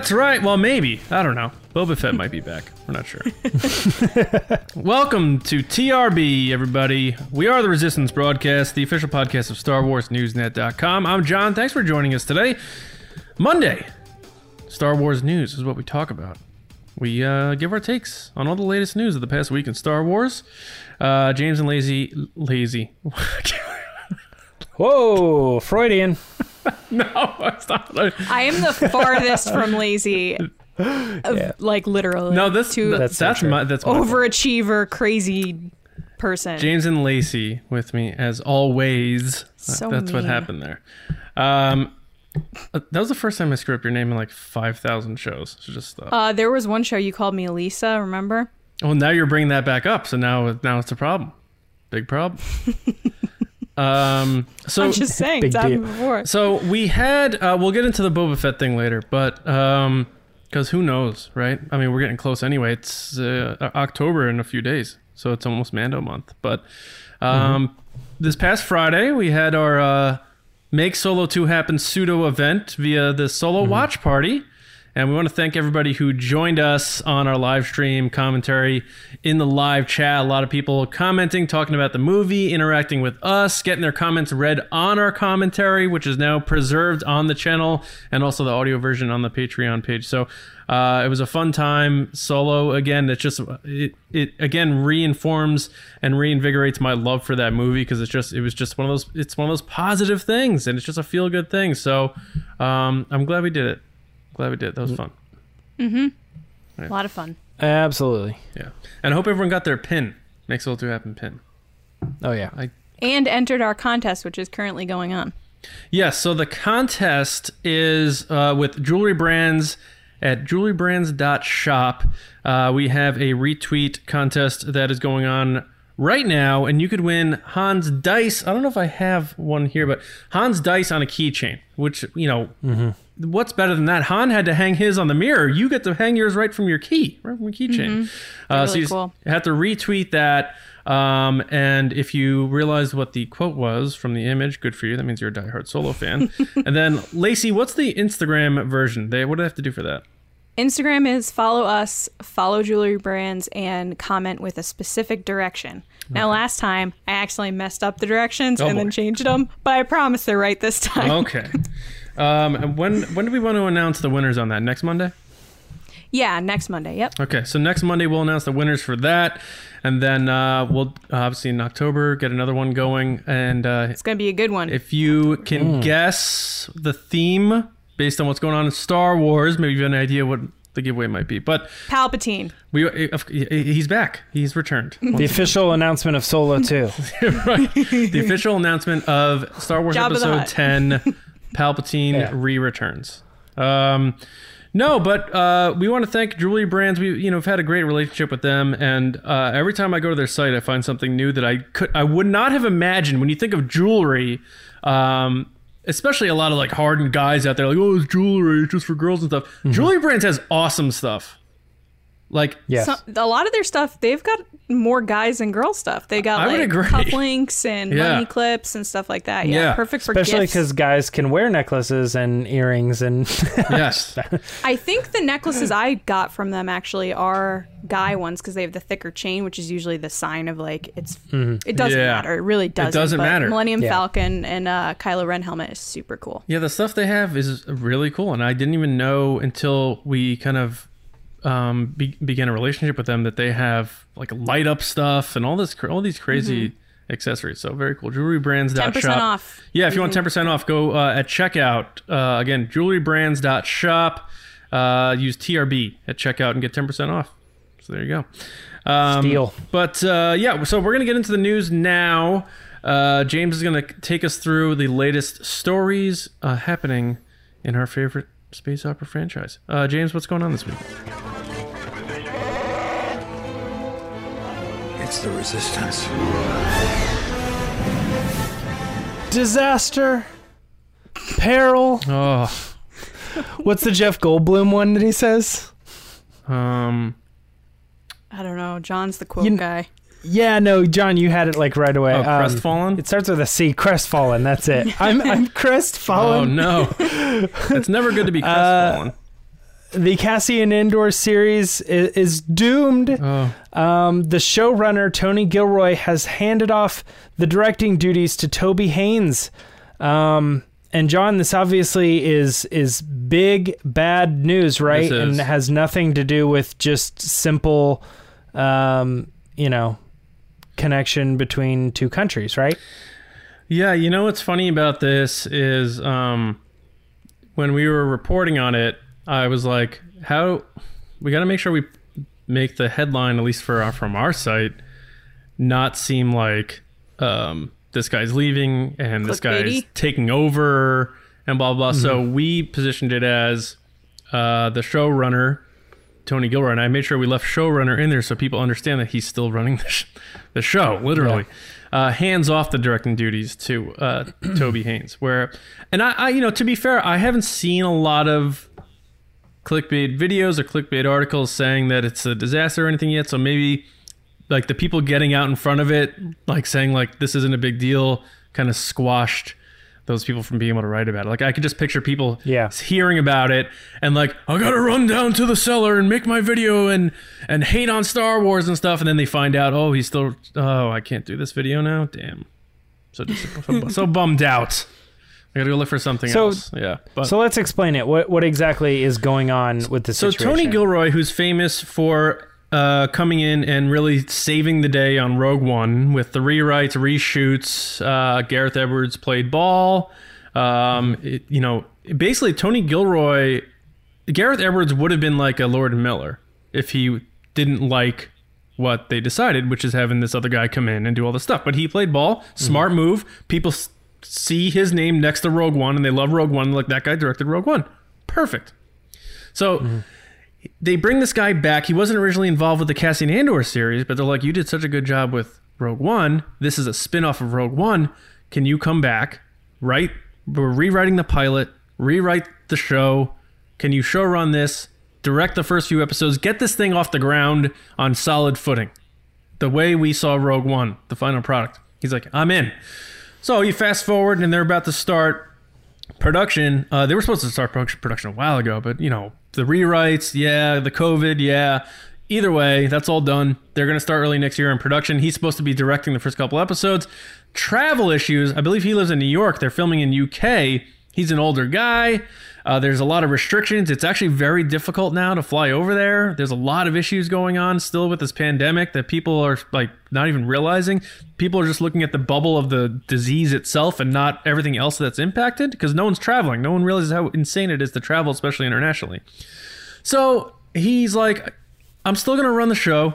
That's right. Well, maybe. I don't know. Boba Fett might be back. We're not sure. Welcome to TRB, everybody. We are the Resistance Broadcast, the official podcast of Star Wars Newsnet.com. I'm John. Thanks for joining us today. Monday, Star Wars news is what we talk about. We uh, give our takes on all the latest news of the past week in Star Wars. Uh, James and Lazy, Lazy. Whoa, Freudian. no, it's not. I am the farthest from lazy, of, Yeah. like literally. No, this to that's That's so that's my that's my fault. overachiever, crazy person. James and Lacey with me as always. So That's what happened there. Um, uh, that was the first time I screwed up your name in like five thousand shows. So just uh, Uh, there was one show you called me Elisa. Remember? well, now you're bringing that back up. So now now it's a problem, big problem. um, so I'm just saying. It's happened before. so we had uh, we'll get into the Boba Fett thing later, but um, because who knows, right? I mean, we're getting close anyway. It's uh, October in a few days, so it's almost Mando month. But um, this past Friday, we had our uh, Make Solo 2 Happen pseudo event via the Solo Watch Party. And we want to thank everybody who joined us on our live stream commentary in the live chat. A lot of people commenting, talking about the movie, interacting with us, getting their comments read on our commentary, which is now preserved on the channel and also the audio version on the Patreon page. So uh, it was a fun time. Solo again. It's just it it again reinforms and reinvigorates my love for that movie because it's just it was just one of those it's one of those positive things and it's just a feel good thing. So um, I'm glad we did it. Glad we did. That was fun. Mhm. A lot of fun. Absolutely. Yeah, and I hope everyone got their pin. Make Solo 2 happen pin. Oh yeah. And entered our contest, which is currently going on. Yes. So the contest is uh, with jewelry brands at jewelrybrands.shop. Uh, we have a retweet contest that is going on right now, and you could win Han's Dice. I don't know if I have one here, but Han's Dice on a keychain, which, you know, what's better than that? Han had to hang his on the mirror. You get to hang yours right from your key, right from your keychain. Uh, so you cool. have to retweet that. Um, and if you realize what the quote was from the image, good for you. That means you're a diehard solo fan. and then Lacey, what's the Instagram version? They what do they have to do for that? Instagram is follow us, follow jewelry brands, and comment with a specific direction. Now, last time I accidentally messed up the directions Oh, and boy. then changed them, but I promise they're right this time. Okay. Um, when when do we want to announce the winners on that? Next Monday? Yeah, next Monday. Yep. Okay, so next Monday we'll announce the winners for that, and then uh, we'll uh, obviously in October get another one going. And uh, It's going to be a good one. if you can guess the theme based on what's going on in Star Wars, maybe you have an idea what the giveaway might be. But Palpatine. we he's back. He's returned. The official announcement of Solo 2. right. The official announcement of Star Wars Jabba the Episode Hutt. 10 Palpatine Yeah. re-returns. Um, no, but uh, we want to thank Jewelry Brands. We, you know, have had a great relationship with them, and uh, every time I go to their site, I find something new that I could, I would not have imagined. When you think of jewelry, um, especially a lot of like hardened guys out there, like, oh, it's jewelry, it's just for girls and stuff. Mm-hmm. Jewelry Brands has awesome stuff. Like, Yes. So, a lot of their stuff, they've got more guys and girl stuff. They got I like cufflinks and Yeah. money clips and stuff like that. Yeah, Yeah. perfect for Especially because guys can wear necklaces and earrings and yes, I think the necklaces I got from them actually are guy ones because they have the thicker chain, which is usually the sign of like it's. It doesn't Yeah. matter. It really doesn't. It doesn't but matter. Millennium Yeah. Falcon and uh, Kylo Ren helmet is super cool. Yeah, the stuff they have is really cool, and I didn't even know until we kind of um, be- began a relationship with them that they have like light up stuff and all this, cr- all these crazy accessories. So very cool. Jewelrybrands.shop. Ten percent off. Yeah, if you want ten percent off, go uh, at checkout. Uh, again, jewelrybrands.shop. Uh, use TRB at checkout and get ten percent off. So there you go. Um, Deal. But uh, yeah, so we're gonna get into the news now. Uh, James is gonna take us through the latest stories uh, happening in our favorite space opera franchise. Uh, James, what's going on this week? It's the resistance. disaster, peril. Oh, What's the Jeff Goldblum one that he says? um, I don't know. John's the quote You guy. Yeah, no, John, you had it like right away. oh, Um, crestfallen. It starts with a C. Crestfallen. That's it. I'm I'm crestfallen. oh crestfallen. no, it's never good to be crestfallen. The Cassian Andor series is, is doomed. Oh, Um, the showrunner Tony Gilroy has handed off the directing duties to Toby Haynes. Um, and John, this obviously is is big bad news, right? And has nothing to do with just simple, um, you know, connection between two countries, right? Yeah, you know what's funny about this is um, when we were reporting on it, I was like, "How we got to make sure we make the headline, at least for our, from our site, not seem like um, this guy's leaving and this guy's taking over and blah blah." So we positioned it as uh, the showrunner. Tony Gilroy and I made sure we left showrunner in there so people understand that he's still running the, sh- the show, literally. Uh, hands off the directing duties to uh, Toby Haynes. Where, and I, I, you know, to be fair, I haven't seen a lot of clickbait videos or clickbait articles saying that it's a disaster or anything yet. So maybe like the people getting out in front of it, like saying like this isn't a big deal, kind of squashed those people from being able to write about it. Like I could just picture people Yeah. hearing about it and like I gotta run down to the cellar and make my video and and hate on Star Wars and stuff, and then they find out oh he's still oh I can't do this video now. Damn, so so, so bummed out. I gotta go look for something So- else. Yeah, but So let's explain it. What what exactly is going on with this situation? so situation? Tony Gilroy, who's famous for uh, coming in and really saving the day on Rogue One with the rewrites, reshoots. Uh, Gareth Edwards played ball. Um, it- you know, basically Tony Gilroy, Gareth Edwards would have been like a Lord Miller if he didn't like what they decided, which is having this other guy come in and do all this stuff. But he played ball, smart move. People see his name next to Rogue One and they love Rogue One. Like that guy directed Rogue One, perfect. So they bring this guy back. He wasn't originally involved with the Cassian Andor series, but they're like, "You did such a good job with Rogue One. This is a spin-off of Rogue One. Can you come back? Right? We're rewriting the pilot, rewrite the show. Can you show run this? Direct the first few episodes. Get this thing off the ground on solid footing, the way we saw Rogue One, the final product." He's like, "I'm in." So you fast forward, and they're about to start production. Uh, they were supposed to start production production a while ago, but you know the rewrites, yeah, the COVID, yeah. Either way, that's all done. They're going to start early next year in production. He's supposed to be directing the first couple episodes. Travel issues. I believe he lives in New York. They're filming in UK. He's an older guy. Uh, there's a lot of restrictions. It's actually very difficult now to fly over there. There's a lot of issues going on still with this pandemic that people are like not even realizing. People are just looking at the bubble of the disease itself and not everything else that's impacted because no one's traveling. No one realizes how insane it is to travel, especially internationally. So he's like, I'm still gonna run the show.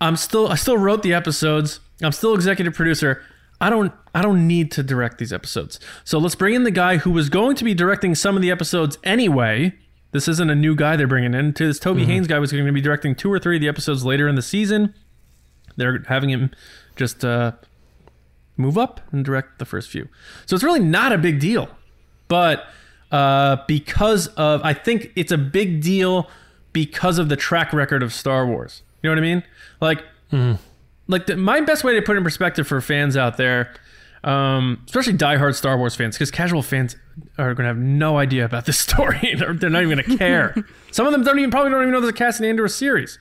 I'm still I still wrote the episodes. I'm still executive producer. I don't I don't need to direct these episodes. So let's bring in the guy who was going to be directing some of the episodes anyway. This isn't a new guy they're bringing in. To this Toby Haynes guy was going to be directing two or three of the episodes later in the season. They're having him just uh, move up and direct the first few. So it's really not a big deal. But uh, because of, I think it's a big deal because of the track record of Star Wars. You know what I mean? Like, like the, my best way to put it in perspective for fans out there, um, especially diehard Star Wars fans, because casual fans are going to have no idea about this story. they're, they're not even going to care. Some of them don't even probably don't even know there's a Cassian Andor series.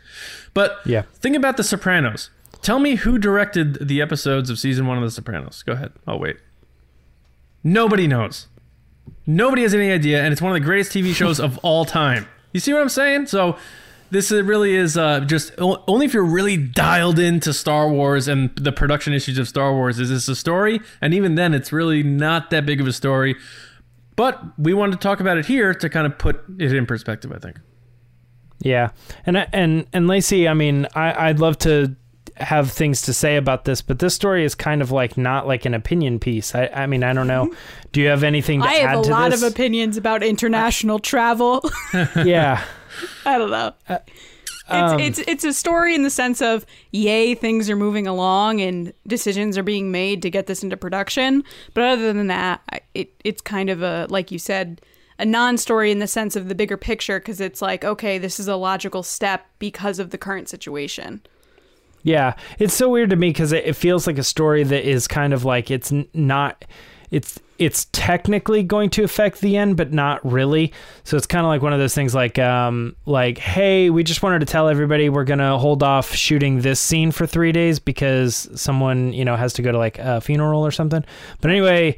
But Yeah. think about The Sopranos. Tell me who directed the episodes of season one of The Sopranos. Go ahead. I'll wait. Nobody knows. Nobody has any idea, and it's one of the greatest TV shows of all time. You see what I'm saying? So this is- really is uh, just only if you're really dialed into Star Wars and the production issues of Star Wars is this a story, and even then, it's really not that big of a story. But we wanted to talk about it here to kind of put it in perspective. I think. Yeah, and and and Lacey, I mean, I, I'd love to have things to say about this, but this story is kind of like not like an opinion piece. I, I mean, I don't know. Do you have anything to I add have a lot of opinions about international travel. yeah, I don't know. um, it's, it's it's a story in the sense of yay, things are moving along and decisions are being made to get this into production. But other than that, it it's kind of a like you said, a non-story in the sense of the bigger picture because it's like okay, this is a logical step because of the current situation. yeah. It's so weird to me because it, it feels like a story that is kind of like it's n- not. It's it's technically going to affect the end, but not really. So it's kind of like one of those things like um like hey, we just wanted to tell everybody we're gonna hold off shooting this scene for three days because someone you know has to go to like a funeral or something. But anyway.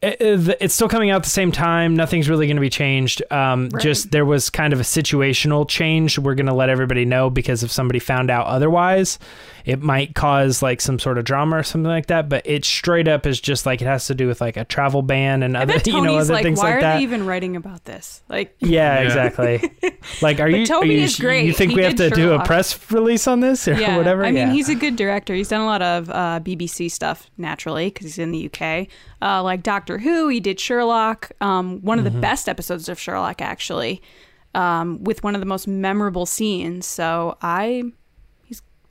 it- it- It's still coming out at the same time. Nothing's really going to be changed. Um, Right. Just there was kind of a situational change. We're going to let everybody know because if somebody found out otherwise, it might cause like some sort of drama or something like that. But it straight up is just like it has to do with like a travel ban and I other bet you know other like, things why like are that. they even writing about this? Like, yeah, Yeah. exactly. like, are you? Toby are you, is great. You think He we have to did do a press release on this or yeah, whatever? I mean, yeah. he's a good director. He's done a lot of uh, BBC stuff naturally because he's in the UK, uh, like Doctor Who. He did Sherlock, um, one Mm-hmm. of the best episodes of Sherlock, actually, um, with one of the most memorable scenes. So I,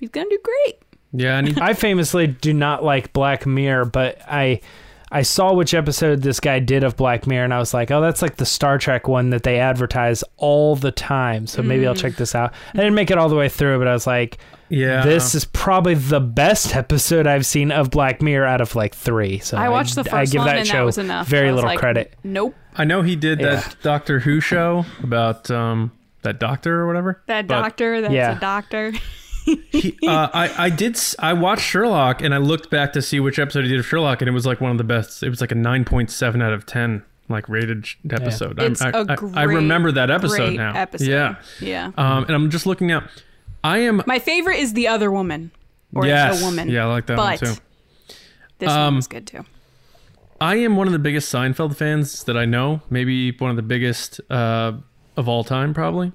he's he's gonna do great. Yeah, and he, I famously do not like Black Mirror, but I I saw which episode this guy did of Black Mirror, and I was like, oh, that's like the Star Trek one that they advertise all the time. So maybe Mm. I'll check this out. I didn't make it all the way through, but I was like, yeah. this is probably the best episode I've seen of Black Mirror out of like three. So I watched the first I give one that and show that was enough. very was little like, credit. Nope, I know he did Yeah. that Doctor Who show about um that doctor or whatever. that But doctor. That's yeah. a doctor. He, uh, I I did s- I watched Sherlock and I looked back to see which episode he did of Sherlock and it was like one of the best. It was like a nine point seven out of ten like rated sh- episode. I- It's I, a I- great, I remember that episode now. Episode. Yeah. yeah. Um, and I'm just looking now. I am My favorite is the other woman, or yes, the woman. Yeah, I like that but one too. this one Um, was good too. I am one of the biggest Seinfeld fans that I know. Maybe one of the biggest uh, of all time, probably.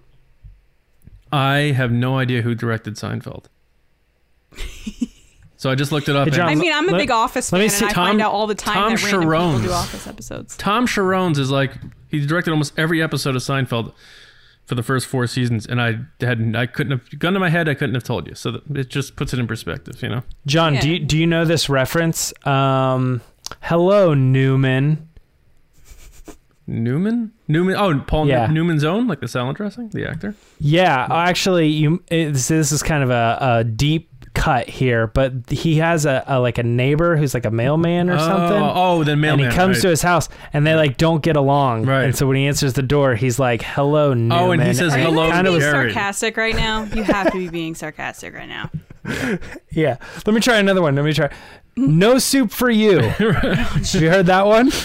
I have no idea who directed Seinfeld. so I just looked it up. Hey, and John, I mean, I'm a let- big Office let fan, me and see- I Tom- find out all the time Tom that random people Cherones. do Office episodes. Tom Cherones is like he directed almost every episode of Seinfeld for the first four seasons, and I had I couldn't have gun to my head I couldn't have told you. So that it just puts it in perspective, you know. John, Yeah. do you, do you know this reference? Um, hello, Newman. Newman, Newman. Oh, Paul Yeah. Newman's own, like the salad dressing, the actor. Yeah, uh, actually, you. It's, this is kind of a, a deep cut here, but he has a, a like a neighbor who's like a mailman or oh, something. Oh, oh then mailman and he comes right. to his house, and they like don't get along. Right. And so when he answers the door, he's like, "Hello, Newman." Oh, and he says Are you hello, guys Kind of being was- Jerry. sarcastic right now? You have to be being sarcastic right now. Yeah. Let me try another one. Let me try. No soup for you. Have you heard that one?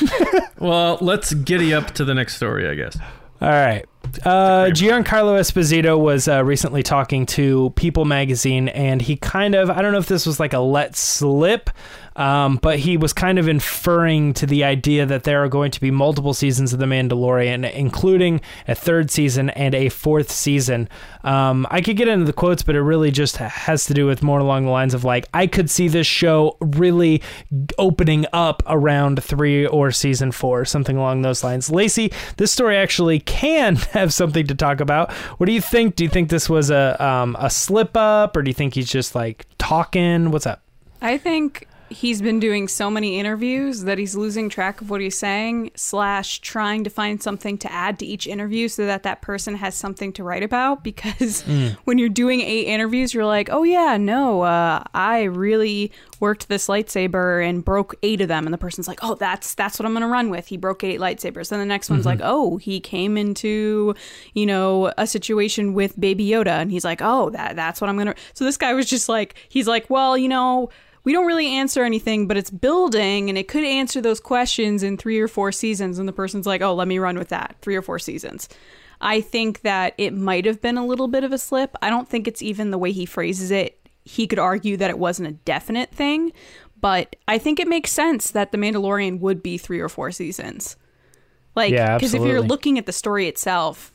Well, let's giddy up to the next story, I guess. All right. Uh, Giancarlo Esposito was uh, recently talking to People magazine, and he kind of, I don't know if this was like a let slip, um, but he was kind of inferring to the idea that there are going to be multiple seasons of The Mandalorian, including a third season and a fourth season. Um, I could get into the quotes, but it really just has to do with more along the lines of like, I could see this show really opening up around three or season four, something along those lines. Lacey, this story actually can have something to talk about. What do you think? Do you think this was a um, a slip up, or do you think he's just like talking? What's up? I think he's been doing so many interviews that he's losing track of what he's saying slash trying to find something to add to each interview so that that person has something to write about. Because when you're doing eight interviews you're like oh yeah no uh, i really worked this lightsaber and broke eight of them. And the person's like oh that's that's what i'm gonna run with. He broke eight lightsabers. And the next one's like oh he came into you know a situation with baby yoda. And he's like oh that that's what i'm gonna so this guy was just like he's like well you know we don't really answer anything, but it's building and it could answer those questions in three or four seasons. And the person's like, oh, let me run with that. Three or four seasons. I think that it might have been a little bit of a slip. I don't think it's even the way he phrases it. He could argue that it wasn't a definite thing, but I think it makes sense that The Mandalorian would be three or four seasons. Like, Yeah, because if you're looking at the story itself,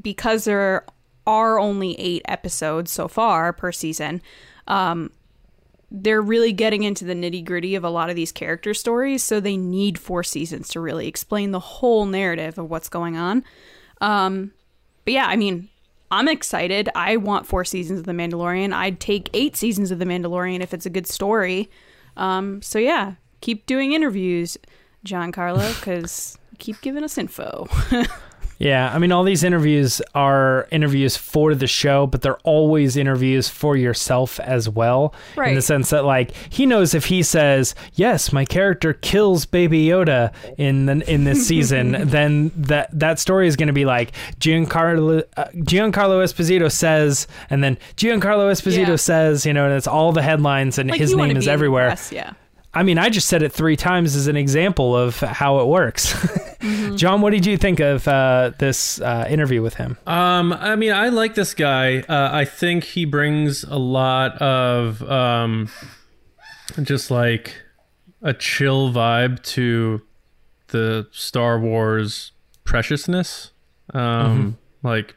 because there are only eight episodes so far per season, um, they're really getting into the nitty gritty of a lot of these character stories, so they need four seasons to really explain the whole narrative of what's going on. Um, but yeah, I mean, I'm excited. I want four seasons of The Mandalorian. I'd take eight seasons of The Mandalorian if it's a good story. Um, so yeah, keep doing interviews, Giancarlo, because keep giving us info. Yeah, I mean, all these interviews are interviews for the show, but they're always interviews for yourself as well. In the sense that, like, he knows if he says, "Yes, my character kills Baby Yoda in the in this season," then that that story is going to be like Giancarlo uh, Giancarlo Esposito says, and then Giancarlo Esposito Yeah. says, you know, and it's all the headlines, and Like his name is be in the everywhere. press, yeah. I mean, I just said it three times as an example of how it works. John, what did you think of uh, this uh, interview with him? Um, I mean, I like this guy. Uh, I think he brings a lot of um, just like a chill vibe to the Star Wars preciousness. Um, like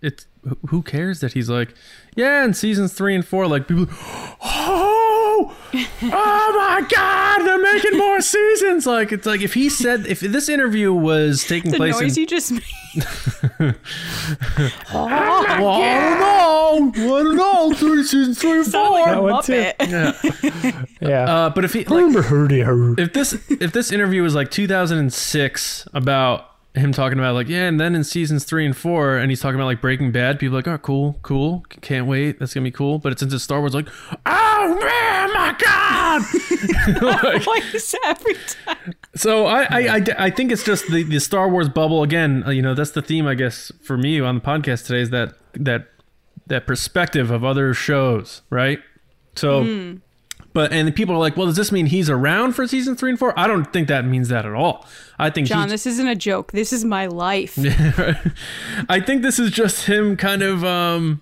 it's who- who cares that he's like, yeah, in seasons three and four, like people, oh, oh my god, they're making more seasons. Like it's like if he said if this interview was taking The place noise in you just made. well, I don't know. I don't know. Three seasons, three and Sound like That one too. Muppet. Yeah. Uh, but if he like, Remember herdy if this if this interview was like 2006 about him talking about like yeah, and then in seasons three and four, and he's talking about like Breaking Bad, people are like oh cool, cool, can't wait, that's gonna be cool. But it's into Star Wars, like oh man, my god. Like, Voice every time. So I, I, I, I think it's just the, the Star Wars bubble again. uh, You know, that's the theme, I guess, for me on the podcast today is that that that perspective of other shows, right? So, but and people are like, well, does this mean he's around for season three and four? I don't think that means that at all. I think John, this isn't a joke. This is my life. I think this is just him kind of um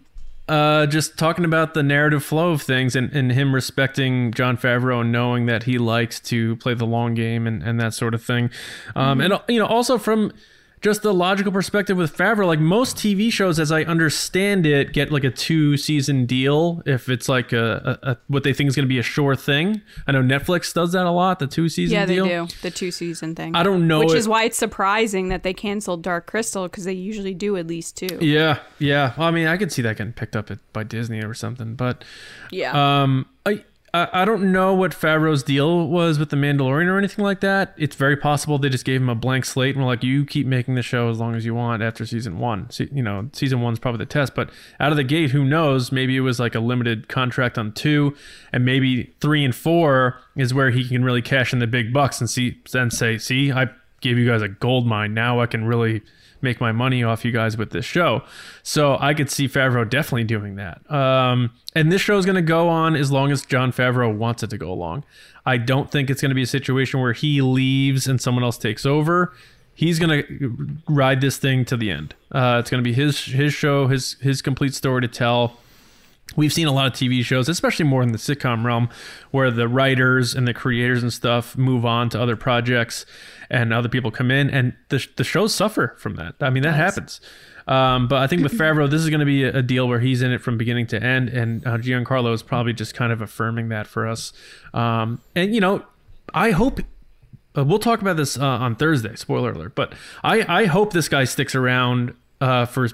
uh just talking about the narrative flow of things and, and him respecting Jon Favreau and knowing that he likes to play the long game and, and that sort of thing. Um and you know also from just the logical perspective with Favreau, like most TV shows, as I understand it, get like a two season deal if it's like a, a, a what they think is going to be a sure thing. I know Netflix does that a lot, the two season Yeah, they deal. do. The two season thing. I don't know Which it- is why it's surprising that they canceled Dark Crystal because they usually do at least two. Yeah, yeah. Well, I mean, I could see that getting picked up at, by Disney or something, but Yeah. Um, I, I don't know what Favreau's deal was with the Mandalorian or anything like that. It's very possible they just gave him a blank slate and were like, "You keep making the show as long as you want after season one." You know, season one's probably the test, but out of the gate, who knows? Maybe it was like a limited contract on two, and maybe three and four is where he can really cash in the big bucks and see, then say, "See, I gave you guys a gold mine. Now I can really." Make my money off you guys with this show. So I could see Favreau definitely doing that. Um, and this show is going to go on as long as Jon Favreau wants it to go along. I don't think it's going to be a situation where he leaves and someone else takes over. He's going to ride this thing to the end. Uh, it's going to be his his show, his his complete story to tell. We've seen a lot of TV shows, especially more in the sitcom realm, where the writers and the creators and stuff move on to other projects and other people come in and the, the shows suffer from that. I mean, that happens. Um, but I think with Favreau, this is going to be a, a deal where he's in it from beginning to end. And uh, Giancarlo is probably just kind of affirming that for us. Um, and, you know, I hope uh, we'll talk about this uh, on Thursday. Spoiler alert! But I I hope this guy sticks around uh, for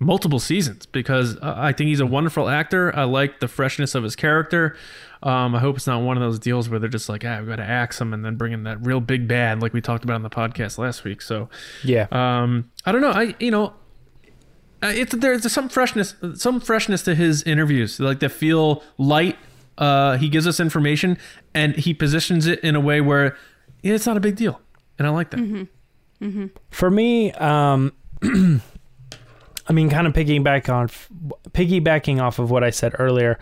multiple seasons because uh, I think he's a wonderful actor. I like the freshness of his character. Um, I hope it's not one of those deals where they're just like, ah, we've got to axe him and then bring in that real big bad like we talked about on the podcast last week. So Yeah. um, I don't know. I you know, it's there's some freshness, some freshness to his interviews. Like they feel light. Uh, he gives us information and he positions it in a way where yeah, it's not a big deal, and I like that. For me, um, I mean, kind of piggybacking on piggybacking off of what I said earlier.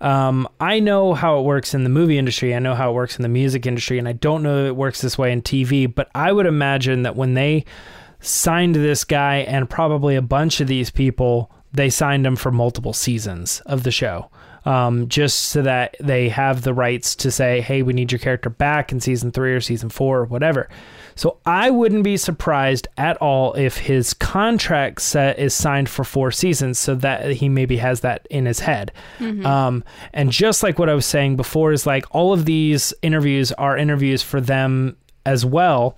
Um, I know how it works in the movie industry. I know how it works in the music industry, and I don't know that it works this way in TV. But I would imagine that when they signed this guy and probably a bunch of these people, they signed them for multiple seasons of the show. Um, just so that they have the rights to say, hey, we need your character back in season three or season four or whatever. So I wouldn't be surprised at all if his contract set is signed for four seasons so that he maybe has that in his head. Um, and just like what I was saying before, is like all of these interviews are interviews for them as well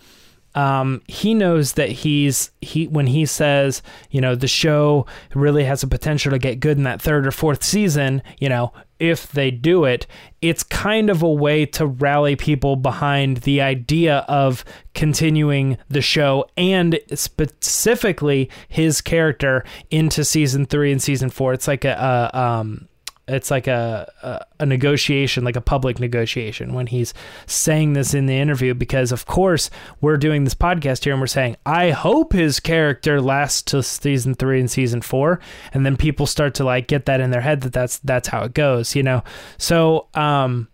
um, he knows that he's he when he says you know the show really has a potential to get good in that third or fourth season you know if they do it it's kind of a way to rally people behind the idea of continuing the show and specifically his character into season three and season four. It's like a, a um it's like a, a, a negotiation, like a public negotiation when he's saying this in the interview. Because of course we're doing this podcast here and we're saying, I hope his character lasts to season three and season four, and then people start to like get that in their head that that's that's how it goes, you know. So um,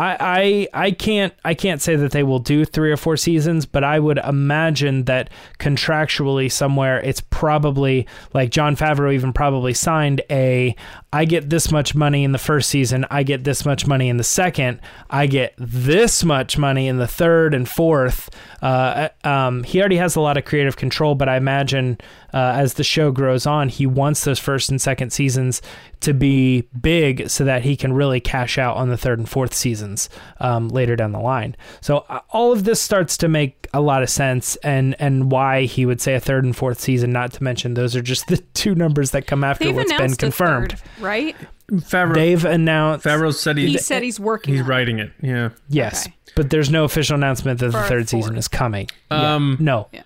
I, I I can't I can't say that they will do three or four seasons, but I would imagine that contractually somewhere it's probably like Jon Favreau even probably signed a I get this much money in the first season, I get this much money in the second, I get this much money in the third and fourth. Uh, um, he already has a lot of creative control, but I imagine uh, as the show grows on, he wants those first and second seasons to be big so that he can really cash out on the third and fourth seasons um, later down the line. So uh, all of this starts to make a lot of sense, and and why he would say a third and fourth season. Not to mention those are just the two numbers that come after They've what's been confirmed. third, right? Favreau, They've announced Favreau said he, He said he's working. he's on writing it. Yeah. yes, Okay. but there's no official announcement that the For a third season is coming. Yeah. Um, no, Yeah.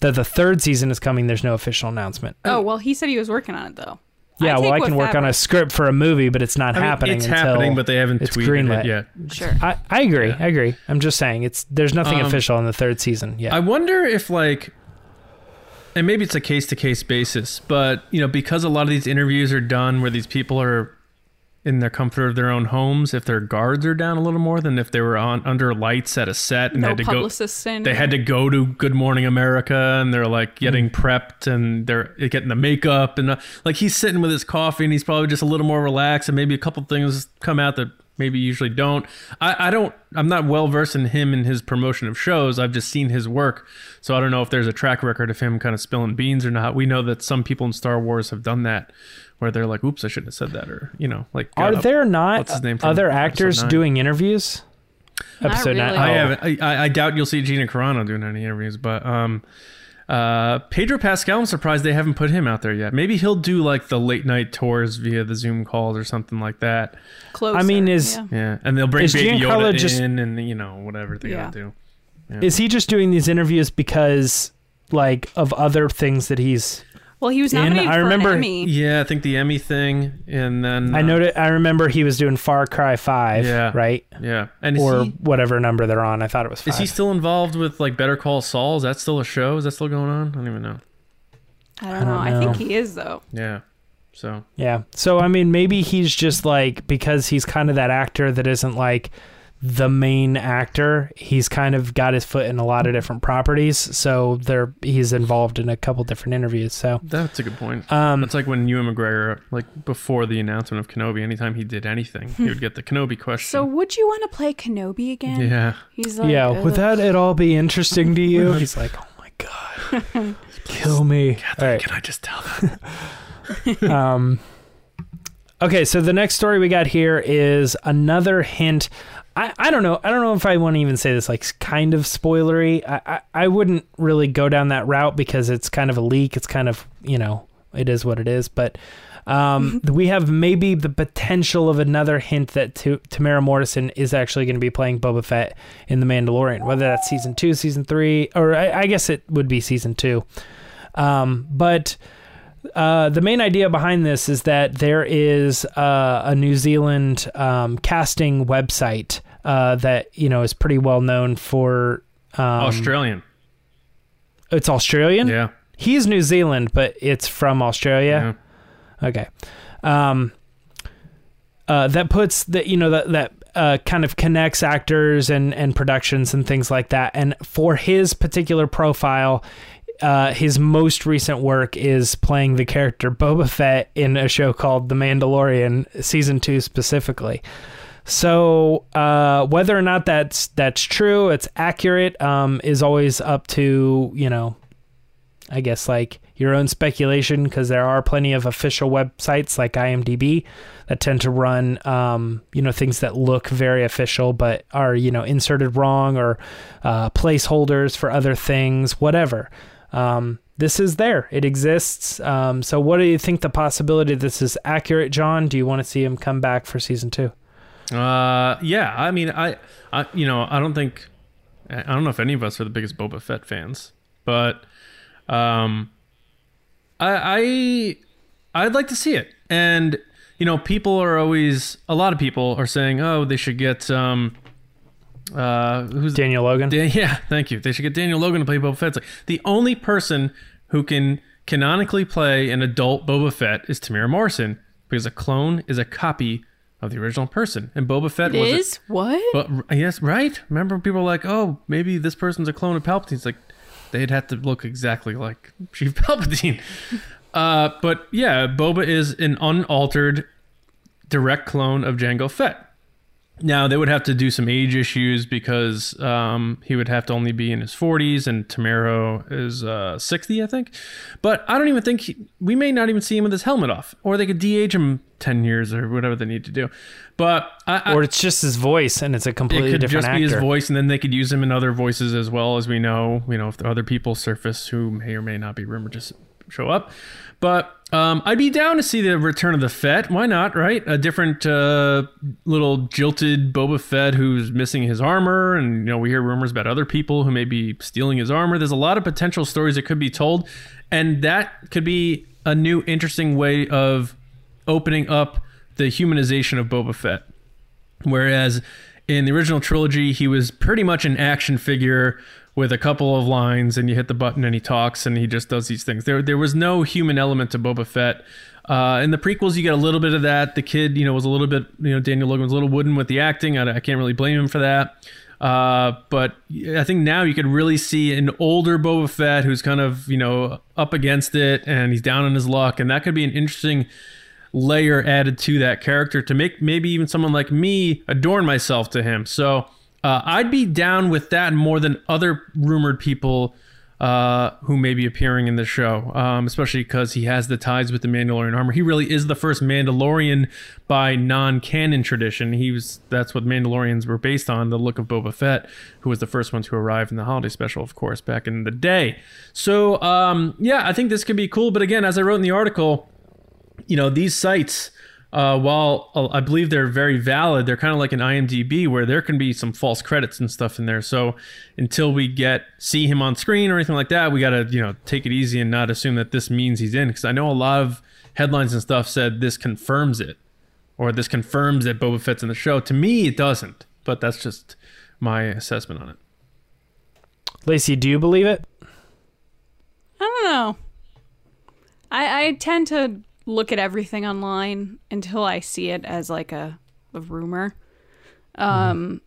that the third season is coming. There's no official announcement. Oh well, he said he was working on it though. Yeah, well, I can work on a script for a movie, but it's not I mean, happening it's until happening, but they haven't it's tweeted greenlit. it yet. Sure. I, I agree. Yeah. I agree. I'm just saying it's there's nothing Um, official in the third season yet. I wonder if like and maybe it's a case to case basis, but you know, because a lot of these interviews are done where these people are in their comfort of their own homes, if their guards are down a little more than if they were on under lights at a set and no had to go they had to go to Good Morning America and they're like getting Hmm. prepped and they're getting the makeup and uh, like he's sitting with his coffee and he's probably just a little more relaxed and maybe a couple things come out that maybe usually don't. I, I don't I'm not well versed in him and his promotion of shows. I've just seen his work. So I don't know if there's a track record of him kind of spilling beans or not. We know that some people in Star Wars have done that where they're like, oops, I shouldn't have said that or you know, like Are uh, there not what's his name from other actors nine? doing interviews? Not Episode nine. really. I Oh. haven't. I, I- I doubt you'll see Gina Carano doing any interviews, but um, uh, Pedro Pascal. I'm surprised they haven't put him out there yet. Maybe he'll do like the late night tours via the Zoom calls or something like that. Closer. I mean, is- yeah. Yeah, and they'll bring Is Baby Giancarlo Yoda just- in, and you know whatever they Yeah. gotta do. Is he just doing these interviews because like of other things that he's well, he was in- nominated I for remember- an Emmy. Yeah, I think the Emmy thing, and then I uh, noted I remember he was doing Far Cry 5, Yeah. right? Yeah, and Or he whatever number they're on. I thought it was 5. is he still involved with like Better Call Saul? Is that still a show? Is that still going on? I don't even know. I don't, I don't know. I think he is though. Yeah, so Yeah. So I mean, maybe he's just like because he's kind of that actor that isn't like the main actor. He's kind of got his foot in a lot of different properties. So there, he's involved in a couple different interviews. So that's a good point. um, It's like when Ewan McGregor, like before the announcement of Kenobi, anytime he did anything, he would get the Kenobi question. So would you want to play Kenobi again? yeah, He's like, yeah, "Ugh." would that at all be interesting to you? He's like, oh my god, kill me. All right. can I just tell that? um, okay, so the next story we got here is another hint. I, I don't know. I don't know if I want to even say this like kind of spoilery. I, I, I wouldn't really go down that route because it's kind of a leak. It's kind of, you know, it is what it is. But um, we have maybe the potential of another hint that T- Temuera Morrison is actually going to be playing Boba Fett in The Mandalorian, whether that's season two, season three, or I, I guess it would be season two. Um, but uh, the main idea behind this is that there is uh, a New Zealand um, casting website uh, that you know is pretty well known for. Um, Australian. It's Australian. Yeah. He's New Zealand, but it's from Australia. Okay. Um, uh, that puts that you know that that uh, kind of connects actors and and productions and things like that. And for his particular profile, uh, his most recent work is playing the character Boba Fett in a show called The Mandalorian, season two specifically. So uh, whether or not that's that's true, it's accurate, um, is always up to you know I guess like your own speculation because there are plenty of official websites like IMDb that tend to run, um, you know, things that look very official but are, you know, inserted wrong or uh, placeholders for other things, whatever. Um, this is there. It exists. Um, so, what do you think the possibility this is accurate, John? Do you want to see him come back for season two? Uh, yeah. I mean, I, I, you know, I don't think, I don't know if any of us are the biggest Boba Fett fans, but, um, I, I, I'd like to see it. And you know, people are always, a lot of people are saying, oh, they should get, um, uh, who's Daniel Logan. Dan- yeah, thank you. They should get Daniel Logan to play Boba Fett. Like the only person who can canonically play an adult Boba Fett is Temuera Morrison because a clone is a copy of the original person, and Boba Fett It was. is what? But yes, right. Remember, people were like, "Oh, maybe this person's a clone of Palpatine." It's like they'd have to look exactly like Sheev Palpatine. uh, but yeah, Boba is an unaltered, direct clone of Jango Fett. Now they would have to do some age issues because um, he would have to only be in his 40s, and Temuera is uh, 60, I think. But I don't even think he, we may not even see him with his helmet off, or they could de-age him 10 years or whatever they need to do. But I, or it's just his voice and it's a completely it could different just actor. be his voice, and then they could use him in other voices as well as we know. You know, if other people surface who may or may not be rumored to show up. But um, I'd be down to see the return of the Fett. Why not? Right? A different uh, little jilted Boba Fett who's missing his armor, and you know we hear rumors about other people who may be stealing his armor. There's a lot of potential stories that could be told, and that could be a new interesting way of opening up the humanization of Boba Fett. Whereas in the original trilogy, he was pretty much an action figure with a couple of lines, and you hit the button and he talks and he just does these things. There, there was no human element to Boba Fett. Uh, in the prequels, you get a little bit of that. The kid, you know, was a little bit, you know, Daniel Logan was a little wooden with the acting. I, I can't really blame him for that. Uh, but I think now you could really see an older Boba Fett who's kind of, you know, up against it and he's down on his luck, and that could be an interesting layer added to that character to make maybe even someone like me adorn myself to him. So uh, I'd be down with that more than other rumored people uh, who may be appearing in the show, um, especially because he has the ties with the Mandalorian armor. He really is the first Mandalorian by non-canon tradition. He was that's what Mandalorians were based on. The look of Boba Fett, who was the first one to arrive in the holiday special, of course, back in the day. So um, yeah, I think this could be cool. But again, as I wrote in the article, you know these sites uh, while uh, i believe they're very valid they're kind of like an imdb where there can be some false credits and stuff in there so until we get see him on screen or anything like that we got to you know take it easy and not assume that this means he's in because i know a lot of headlines and stuff said this confirms it or this confirms that boba fett's in the show to me it doesn't but that's just my assessment on it Lacey, do you believe it? I don't know. I I tend to look at everything online until I see it as like a, a rumor. Um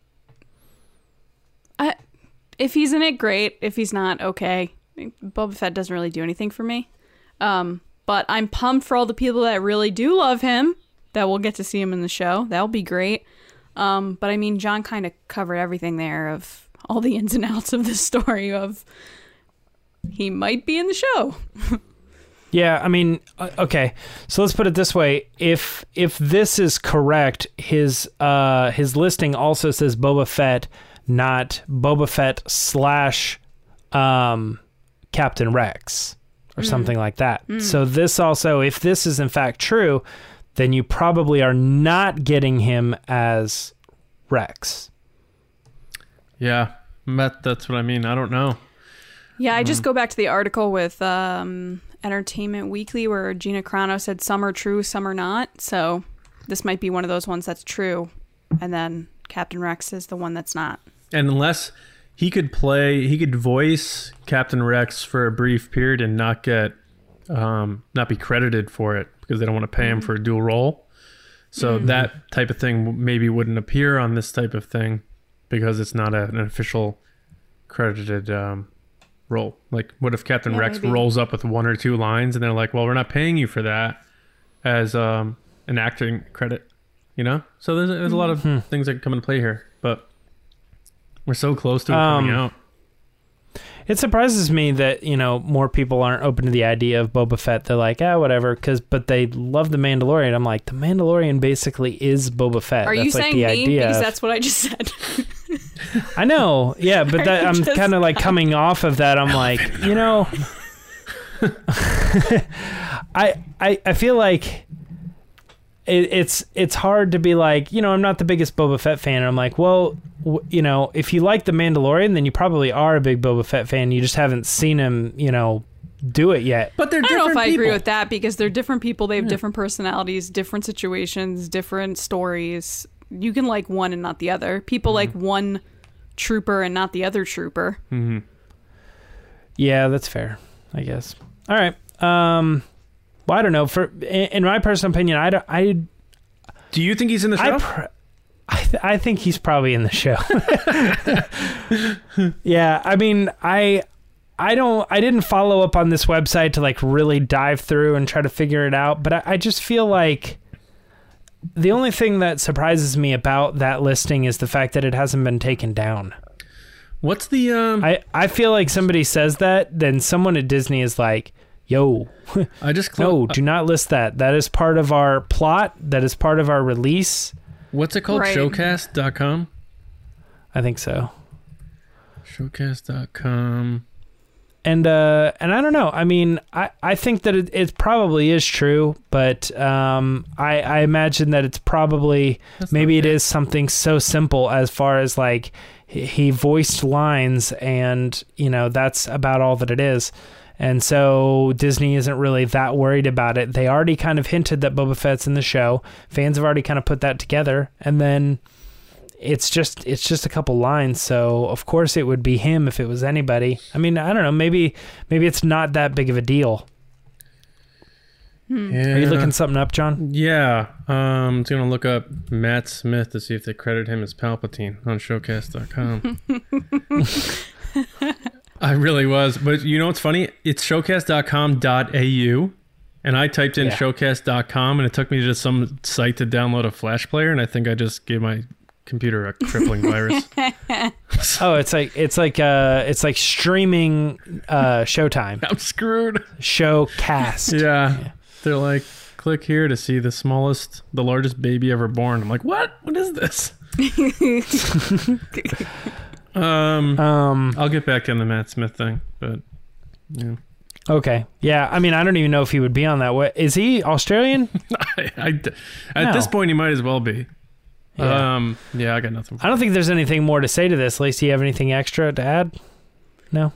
I if he's in it, great. If he's not, okay. Boba Fett doesn't really do anything for me. Um, but I'm pumped for all the people that really do love him that will get to see him in the show. That'll be great. Um, but I mean, John kind of covered everything there of all the ins and outs of the story of he might be in the show. Yeah, I mean, uh, okay. So let's put it this way: if if this is correct, his uh his listing also says Boba Fett, not Boba Fett slash um Captain Rex or something like that. So this also, if this is in fact true, then you probably are not getting him as Rex. yeah Matt, that's what i mean i don't know Yeah, I just go back to the article with um, Entertainment Weekly where Gina Carano said some are true, some are not. So this might be one of those ones that's true, and then Captain Rex is the one that's not. And unless he could play, he could voice Captain Rex for a brief period and not get, um, not be credited for it because they don't want to pay him for a dual role. So that type of thing maybe wouldn't appear on this type of thing because it's not a, an official credited um, role. Like, what if Captain Yeah, Rex maybe. rolls up with one or two lines and they're like, "Well, we're not paying you for that as um, an acting credit," you know? So there's there's a lot of things that come into play here, but we're so close to it coming Um, out. It surprises me that you know more people aren't open to the idea of Boba Fett. They're like, ah, whatever, because but they love the Mandalorian. I'm like, the Mandalorian basically is Boba Fett. Are that's you like saying the me? idea. Because of- that's what I just said. I know, yeah, but that, I'm just- kind of like coming off of that. I'm like, you know, I I I feel like it, it's it's hard to be like, you know, I'm not the biggest Boba Fett fan. And I'm like, well, w- you know, if you like the Mandalorian, then you probably are a big Boba Fett fan. You just haven't seen him, you know, do it yet. But they're I don't know if I agree with that because they're different people. They have different personalities, different situations, different stories. You can like one and not the other. People like one trooper and not the other trooper. Yeah, that's fair. I guess. All right. Um, well, I don't know. For in, in my personal opinion, I don't, I Do you think he's in the show? I, pr- I, th- I think he's probably in the show. yeah, I mean, I, I don't, I didn't follow up on this website to like really dive through and try to figure it out, but I, I just feel like the only thing that surprises me about that listing is the fact that it hasn't been taken down. What's the um? I, I feel like somebody says that, then someone at Disney is like, "Yo, I just no, do not list that. That is part of our plot. That is part of our release." What's it called? Right. Showcast.com. I think so. Showcast.com. and uh and i don't know i mean i i think that it, it probably is true but um i i imagine that it's probably That's maybe it is something so simple as far as like he voiced lines and you know that's about all that it is and so Disney isn't really that worried about it. They already kind of hinted that Boba Fett's in the show. Fans have already kind of put that together, and then it's just it's just a couple lines so of course it would be him if it was anybody i mean i don't know maybe maybe it's not that big of a deal Yeah. are you looking something up john Yeah. Um, I'm gonna look up Matt Smith to see if they credit him as Palpatine on Showcast.com. I really was, but you know what's funny? It's Showcast.com.au, and I typed in Yeah. Showcast.com, and it took me to some site to download a Flash player, and I think I just gave my computer a crippling virus. oh it's like it's like uh it's like streaming uh showtime I'm screwed. showcast Yeah. They're like, click here to see the smallest, the largest baby ever born. I'm like, what? What is this? um, um I'll get back on the Matt Smith thing, but yeah, okay yeah i mean i don't even know if he would be on that What is he australian I, I- at this point he might as well be. Yeah. Um, yeah, I got nothing. i don't think there's anything more to say to this lacey you have anything extra to add no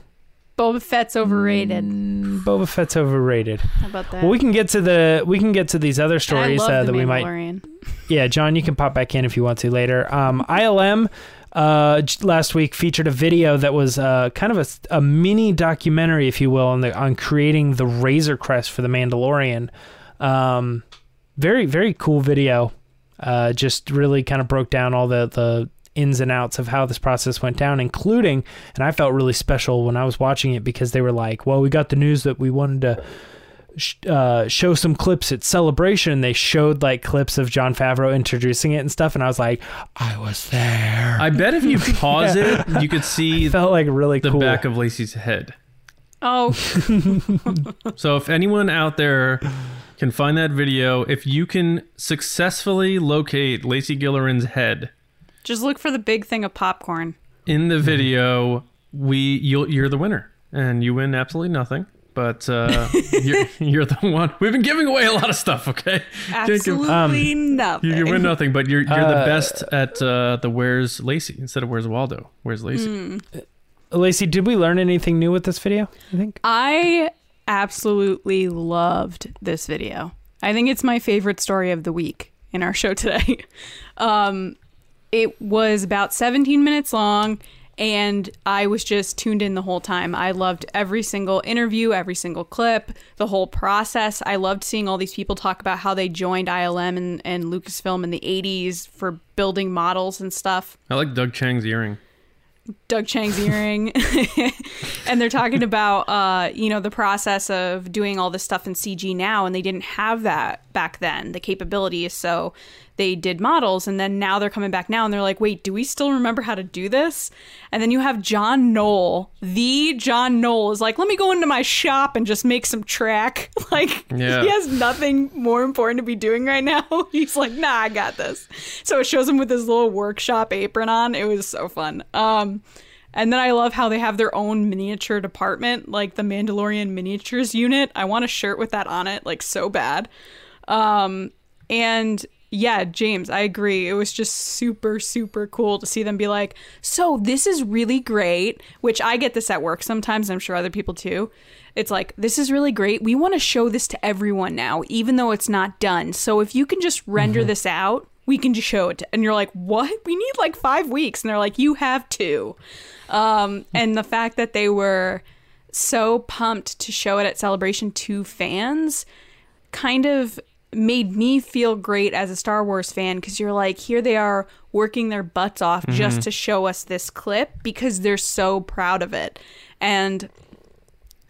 Boba Fett's overrated. boba fett's overrated How about that? well we can get to the we can get to these other And I stories love uh, the that we might Mandalorian. Yeah, John, you can pop back in if you want to later. Um, ILM uh, last week featured a video that was uh, kind of a mini documentary, if you will, on, the, on creating the Razor Crest for the Mandalorian. Um, very, very cool video. Uh, just really kind of broke down all the, the ins and outs of how this process went down, including, and I felt really special when I was watching it because they were like, well, we got the news that we wanted to uh, show some clips at Celebration. They showed like clips of Jon Favreau introducing it and stuff, and I was like, I was there. I bet if you pause it, you could see It felt like really the cool. back of Lacey's head. Oh, So if anyone out there can find that video, if you can successfully locate Lacey Gilleran's head just look for the big thing of popcorn. in the video, we you'll, you're the winner, and you win absolutely nothing. But uh, you're, you're the one. We've been giving away a lot of stuff. Okay, Can't give- Absolutely nothing. you, you win nothing, but you're you're the Uh, best at uh, the where's Lacey instead of where's Waldo. Where's Lacey? Lacey, did we learn anything new with this video? I think. I absolutely loved this video. I think it's my favorite story of the week in our show today. Um, it was about 17 minutes long, and I was just tuned in the whole time. I loved every single interview, every single clip, the whole process. I loved seeing all these people talk about how they joined ILM and, and Lucasfilm in the 80s for building models and stuff. I like Doug Chiang's earring. Doug Chiang's earring. and they're talking about uh, you know, the process of doing all this stuff in CG now and they didn't have that back then, the capabilities. So they did models and then now they're coming back now and they're like, wait, do we still remember how to do this? And then you have John Knoll, the John Knoll is like, let me go into my shop and just make some track. Like Yeah. he has nothing more important to be doing right now. He's like, nah, I got this. So it shows him with his little workshop apron on. It was so fun. Um and then I love how they have their own miniature department, like the Mandalorian miniatures unit. I want a shirt with that on it, like so bad. Um, and yeah, James, I agree. It was just super, super cool to see them be like, so this is really great, which I get this at work sometimes. I'm sure other people too. It's like, this is really great. We want to show this to everyone now, even though it's not done. So if you can just render this out, we can just show it. To, and you're like, what? We need like five weeks. And they're like, you have two. Um, and the fact that they were so pumped to show it at Celebration to fans kind of made me feel great as a Star Wars fan because you're like, here they are working their butts off mm-hmm. just to show us this clip because they're so proud of it. And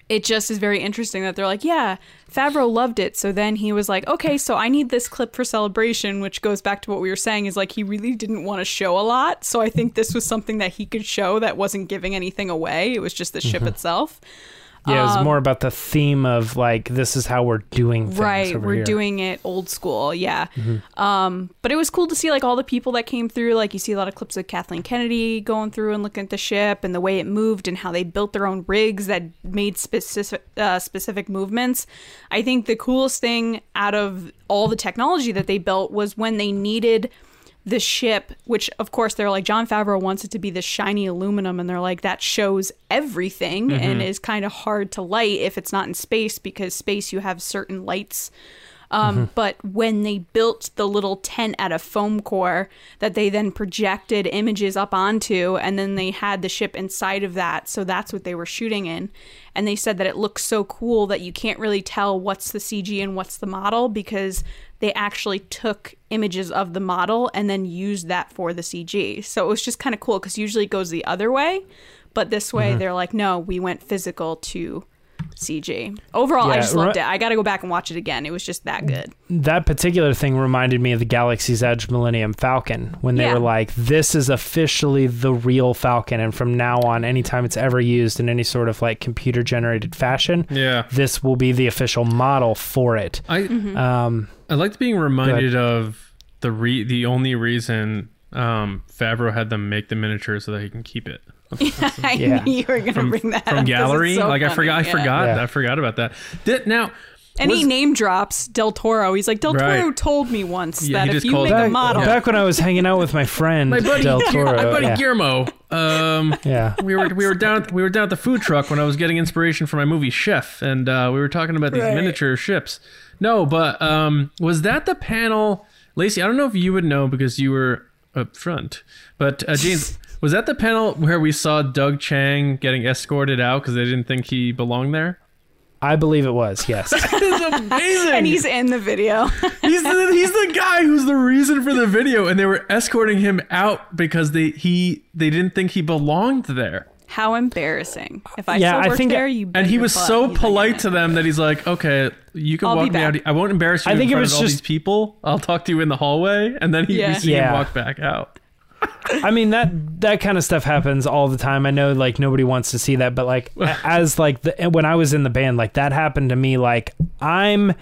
it just is very interesting that they're like, yeah, Favreau loved it. So then he was like, okay, so I need this clip for celebration, which goes back to what we were saying is like he really didn't want to show a lot. So I think this was something that he could show that wasn't giving anything away. It was just the ship mm-hmm. itself. Yeah, it was more about the theme of like this is how we're doing things right we're here. doing it old school yeah. Um but it was cool to see like all the people that came through like you see a lot of clips of kathleen kennedy going through and looking at the ship and the way it moved and how they built their own rigs that made specific uh, specific movements. I think the coolest thing out of all the technology that they built was when they needed the ship, which of course they're like Jon Favreau wants it to be this shiny aluminum, and they're like that shows everything and is kind of hard to light if it's not in space because space you have certain lights. Um, But when they built the little tent out of foam core that they then projected images up onto, and then they had the ship inside of that, so that's what they were shooting in. And they said that it looks so cool that you can't really tell what's the CG and what's the model because they actually took images of the model and then used that for the CG. So it was just kind of cool because usually it goes the other way, but this way Mm-hmm. they're like, no, we went physical to CG. Overall, I just loved ri- it. I got to go back and watch it again. It was just that good. that particular thing reminded me of the Galaxy's Edge Millennium Falcon when they Yeah. were like, "This is officially the real Falcon," and from now on, anytime it's ever used in any sort of like computer generated fashion, Yeah. this will be the official model for it. I Mm-hmm. Um, I liked being reminded of the re the only reason um, Favreau had them make the miniature so that he can keep it I Yeah. knew you were going to from, bring that from up 'cause it's gallery. so like I forgot, I Yeah. forgot, Yeah. I forgot about that. Did, now, And he name drops Del Toro. He's like, Del Right. Toro told me once Yeah, that if you called make a back, model, back when I was hanging out with my friend my buddy, Del Toro, my buddy yeah. Guillermo. Um, yeah. we were we were down we were down at the food truck when I was getting inspiration for my movie Chef, and uh, we were talking about these Right. miniature ships. No, but um, was that the panel, Lacey? I don't know if you would know because you were up front, but uh, James. Was that the panel where we saw Doug Chiang getting escorted out because they didn't think he belonged there? I believe it was. Yes. It's amazing. and he's in the video. he's the he's the guy who's the reason for the video, and they were escorting him out because they he they didn't think he belonged there. How embarrassing! If I Yeah, still I think- there, you And he was so polite to them that he's like, "Okay, you can I'll walk be me out. I won't embarrass you I in think it was of all just- these people. I'll talk to you in the hallway." And then he Yeah. we see Yeah. him walk back out. I mean that that kind of stuff happens all the time. I know like nobody wants to see that, but like a- as like the when I was in the band, like that happened to me. Like I'm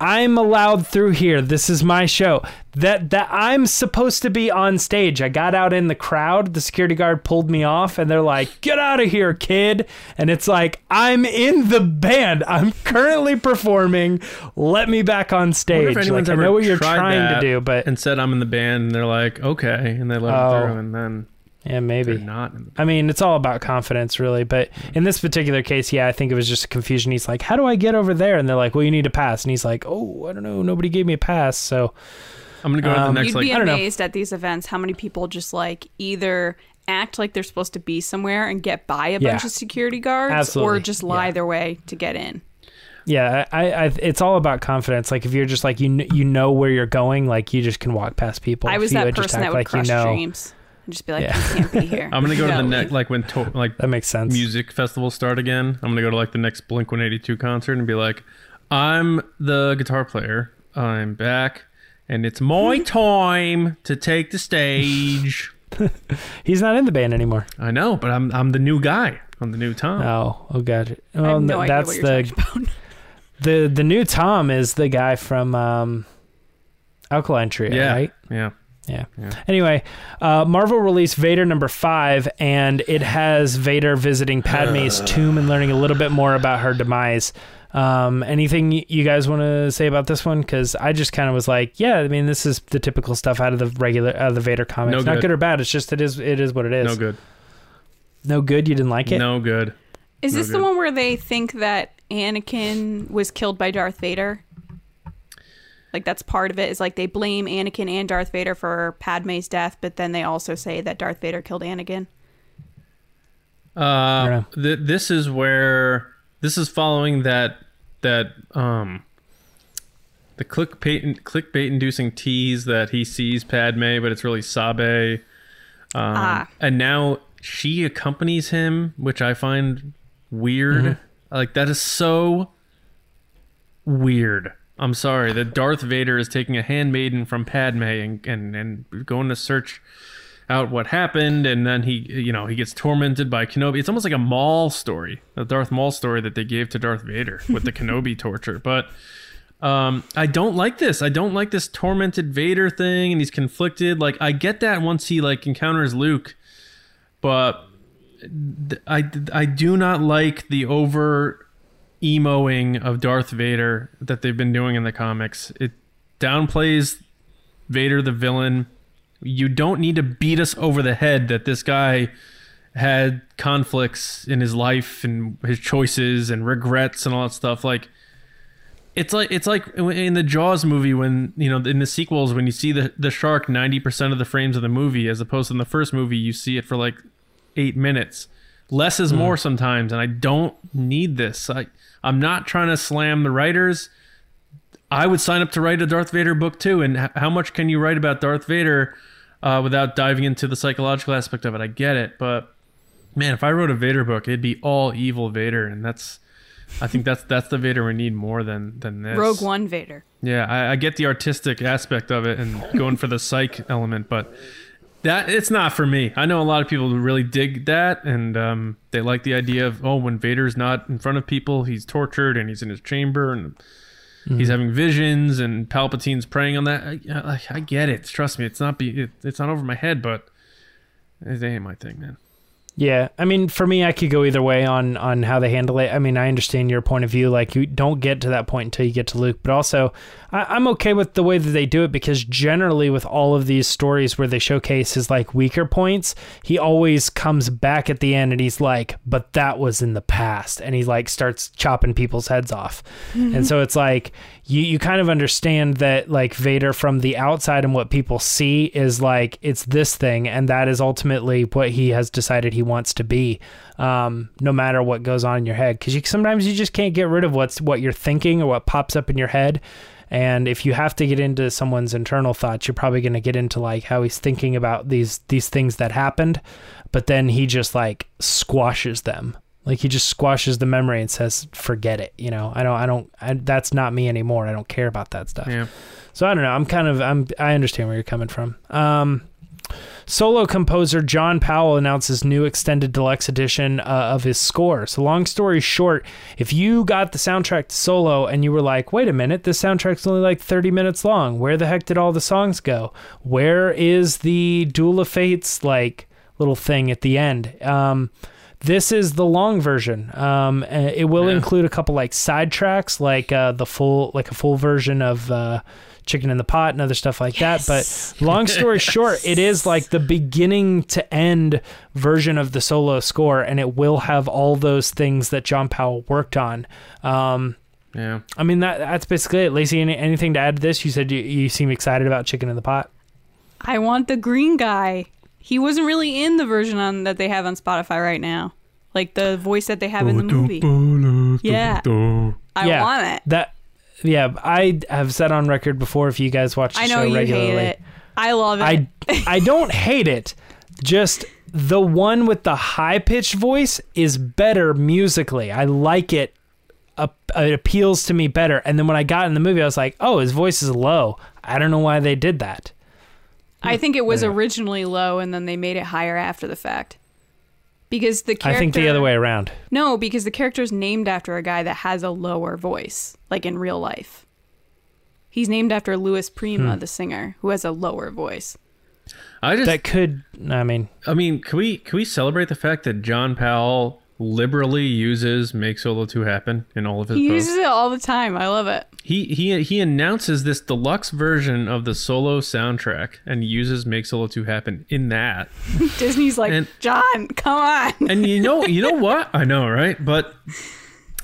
I'm allowed through here. This is my show. That that I'm supposed to be on stage. I got out in the crowd. The security guard pulled me off, and they're like, "Get out of here, kid!" And it's like I'm in the band. I'm currently performing. Let me back on stage. Like I know what you're trying to do, but and said I'm in the band, and they're like, "Okay," and they let Oh. him through, and then yeah, maybe they're not. I mean, it's all about confidence, really. But in this particular case, yeah, I think it was just a confusion. He's like, "How do I get over there?" And they're like, "Well, you need a pass." And he's like, "Oh, I don't know. Nobody gave me a pass." So I'm gonna go to Um, the next You'd like be I don't know. amazed at these events how many people just like either act like they're supposed to be somewhere and get by a Yeah. bunch of security guards, Absolutely. or just lie Yeah. their way to get in. yeah, I, I, it's all about confidence. Like if you're just like you, kn- you know where you're going, like you just can walk past people. I If was you that just person act that would like crush you know, dreams and just be like, Yeah. "You can't be here." I'm gonna go to the next like when to- like That makes sense. music festivals start again. I'm gonna go to like the next Blink 182 concert and be like, I'm the guitar player. I'm back, and it's my time to take the stage. He's not in the band anymore. I know, but I'm I'm the new guy. I'm the new Tom. Oh, oh, gotcha. I Well, have no th- idea that's what you're the the the new Tom is the guy from um, Alkaline Trio, yeah, right? yeah. Yeah. Yeah. Anyway, uh, Marvel released Vader number five, and it has Vader visiting Padme's tomb and learning a little bit more about her demise. Um, anything you guys want to say about this one? Because I just kind of was like, yeah, I mean, this is the typical stuff out of the regular out of the Vader comics. No Not good. good or bad. It's just it is it is what it is. No good. No good. You didn't like it? No good. Is No this the one where they think that Anakin was killed by Darth Vader? Like that's part of it. Is like they blame Anakin and Darth Vader for Padme's death, but then they also say that Darth Vader killed Anakin. Uh, th- this is where this is following that that um the clickbait clickbait inducing tease that he sees Padme, but it's really Sabe. Um, Ah. and now she accompanies him, which I find weird. Like that is so weird. I'm sorry that Darth Vader is taking a handmaiden from Padme and and, and going to search out what happened, and then he, you know, he gets tormented by Kenobi. It's almost like a Maul story, a Darth Maul story that they gave to Darth Vader with the Kenobi torture. But um, I don't like this. I don't like this tormented Vader thing, and he's conflicted. Like I get that once he like encounters Luke, but I I do not like the over emoing of Darth Vader that they've been doing in the comics. It downplays Vader the villain. You don't need to beat us over the head that this guy had conflicts in his life and his choices and regrets and all that stuff. Like it's like it's like in the Jaws movie when you know in the sequels when you see the the shark ninety percent of the frames of the movie as opposed to in the first movie you see it for like eight minutes. Less is hmm. more sometimes, and I don't need this. I I'm not trying to slam the writers. I would sign up to write a Darth Vader book too. And how much can you write about Darth Vader uh, without diving into the psychological aspect of it? I get it, but man, if I wrote a Vader book, it'd be all evil Vader, and that's. I think that's that's the Vader we need more than than this. Rogue One Vader. Yeah, I, I get the artistic aspect of it and going for the psych element, but that it's not for me. I know a lot of people really dig that, and um, they like the idea of oh, when Vader's not in front of people, he's tortured and he's in his chamber and he's having visions, and Palpatine's preying on that. I, I, I get it. Trust me, it's not be it, it's not over my head, but it ain't my thing, man. Yeah, I mean, for me, I could go either way on on how they handle it. I mean, I understand your point of view. Like, you don't get to that point until you get to Luke, but also, I, I'm okay with the way that they do it because generally, with all of these stories where they showcase his like weaker points, he always comes back at the end and he's like, "But that was in the past," and he like starts chopping people's heads off, mm-hmm. and so it's like you you kind of understand that like Vader from the outside and what people see is like it's this thing, and that is ultimately what he has decided he wants to be, um, no matter what goes on in your head. Because you sometimes you just can't get rid of what's what you're thinking or what pops up in your head. And if you have to get into someone's internal thoughts, you're probably going to get into like how he's thinking about these these things that happened, but then he just like squashes them. Like he just squashes the memory and says, "Forget it." You know, I don't, I don't, I, that's not me anymore. I don't care about that stuff. Yeah. So I don't know. I'm kind of I'm I understand where you're coming from. Um, solo composer John Powell announces new extended deluxe edition uh, of his score. So long story short, if you got the soundtrack to Solo and you were like, "Wait a minute, this soundtrack's only like 30 minutes long. Where the heck did all the songs go? Where is the Duel of Fates like little thing at the end?" Um, this is the long version. Um, it will Yeah. include a couple like side tracks, like uh, the full, like a full version of uh, "Chicken in the Pot" and other stuff like that. But long story short, it is like the beginning to end version of the solo score, and it will have all those things that John Powell worked on. Um, Yeah. I mean that that's basically it. Lacey, any, anything to add to this? You said you, you seem excited about "Chicken in the Pot." I want the green guy. He wasn't really in the version on that they have on Spotify right now. Like the voice that they have in the movie. Yeah. I Yeah. want it. That, yeah, I have said on record before. If you guys watch the I know show you regularly, hate it. I love it. I I don't hate it. Just the one with the high pitched voice is better musically. I like it. It appeals to me better. And then when I got in the movie, I was like, oh, his voice is low. I don't know why they did that. I think it was originally low and then they made it higher after the fact. Because the character I think the other way around. No, because the character's named after a guy that has a lower voice, like in real life. He's named after Louis Prima, Hmm. the singer, who has a lower voice. I just, That could, I mean, I mean, can we can we celebrate the fact that John Powell liberally uses "Make Solo 2 Happen" in all of his He posts? uses it all the time. I love it. He he he announces this deluxe version of the solo soundtrack and uses "Make Solo 2 Happen" in that. Disney's like, And- John, come on. And you know, you know what? I know, right? But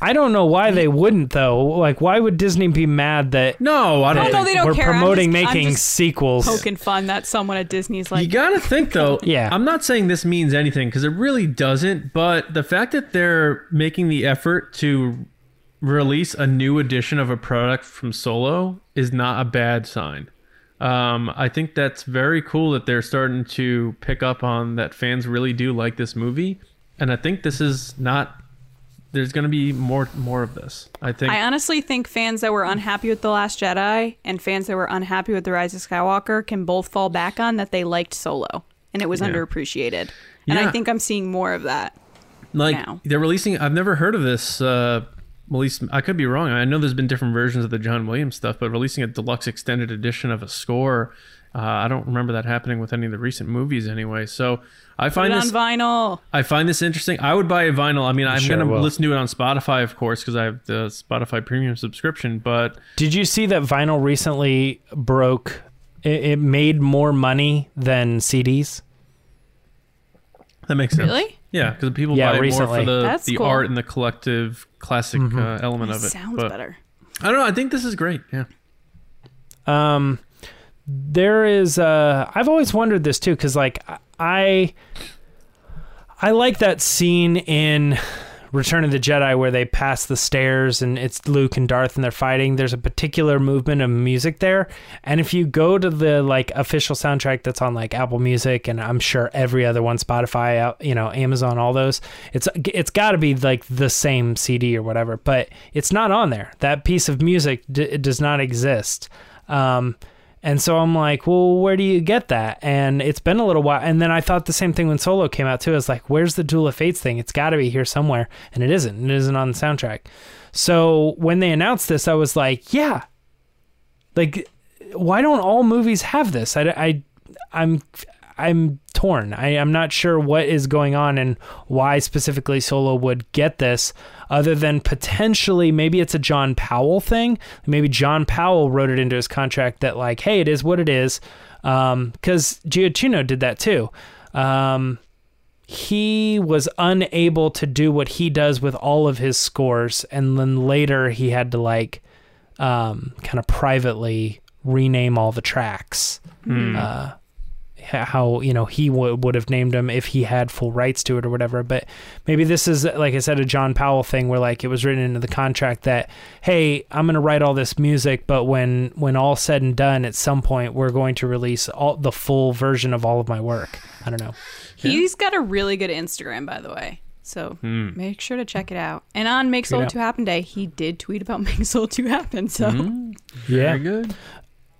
I don't know why they wouldn't though. Like, why would Disney be mad that no, I don't. No, think- they don't we're care. I'm promoting just- I'm making just sequels? Poking fun that someone at Disney's like, you gotta think though. Yeah. I'm not saying this means anything because it really doesn't. But the fact that they're making the effort to release a new edition of a product from Solo is not a bad sign. Um, I think that's very cool that they're starting to pick up on that fans really do like this movie, and I think this is not. There's going to be more more of this. I think. I honestly think fans that were unhappy with The Last Jedi and fans that were unhappy with The Rise of Skywalker can both fall back on that they liked Solo and it was Yeah. underappreciated. And I think I'm seeing more of that. like now. they're releasing i've never heard of this uh at least i could be wrong i know there's been different versions of the john williams stuff but releasing a deluxe extended edition of a score uh, i don't remember that happening with any of the recent movies anyway so i Put find it on this vinyl. i find this interesting i would buy a vinyl i mean i'm sure gonna will. listen to it on spotify of course because i have the spotify premium subscription but Did you see that vinyl recently broke? It, it made more money than CDs. that makes sense Really? yeah because people Yeah, buy it more recently. for the, That's the cool. art and the collective classic uh, element It of it sounds but better. i don't know i think this is great yeah Um, there is. Uh, I've always wondered this too, because like I, I like that scene in Return of the Jedi where they pass the stairs and it's Luke and Darth and they're fighting. There's a particular movement of music there, and if you go to the like official soundtrack that's on like Apple Music and I'm sure every other one, Spotify, uh, you know, Amazon, all those, it's it's got to be like the same CD or whatever, but it's not on there. That piece of music d- does not exist. Um, and so I'm like, well, where do you get that? And it's been a little while. And then I thought the same thing when Solo came out too. I was like, where's the Duel of Fates thing? It's got to be here somewhere, and it isn't. It isn't on the soundtrack. So when they announced this, I was like, yeah, like, why don't all movies have this? I, I I'm I'm torn. I, I'm not sure what is going on and why specifically Solo would get this, other than potentially maybe it's a John Powell thing. Maybe John Powell wrote it into his contract that like, hey, it is what it is, because Giacchino did that too. Um, he was unable to do what he does with all of his scores, and then later he had to like um, kind of privately rename all the tracks. Uh, how you know he w- would have named him if he had full rights to it or whatever but maybe this is like i said a john powell thing where like it was written into the contract that hey i'm going to write all this music but when when all said and done at some point we're going to release all the full version of all of my work i don't know He's got a really good Instagram, by the way. So Hmm. make sure to check it out. And on Make Solo out. 2 Happen Day, he did tweet about Make Solo 2 Happen. So very good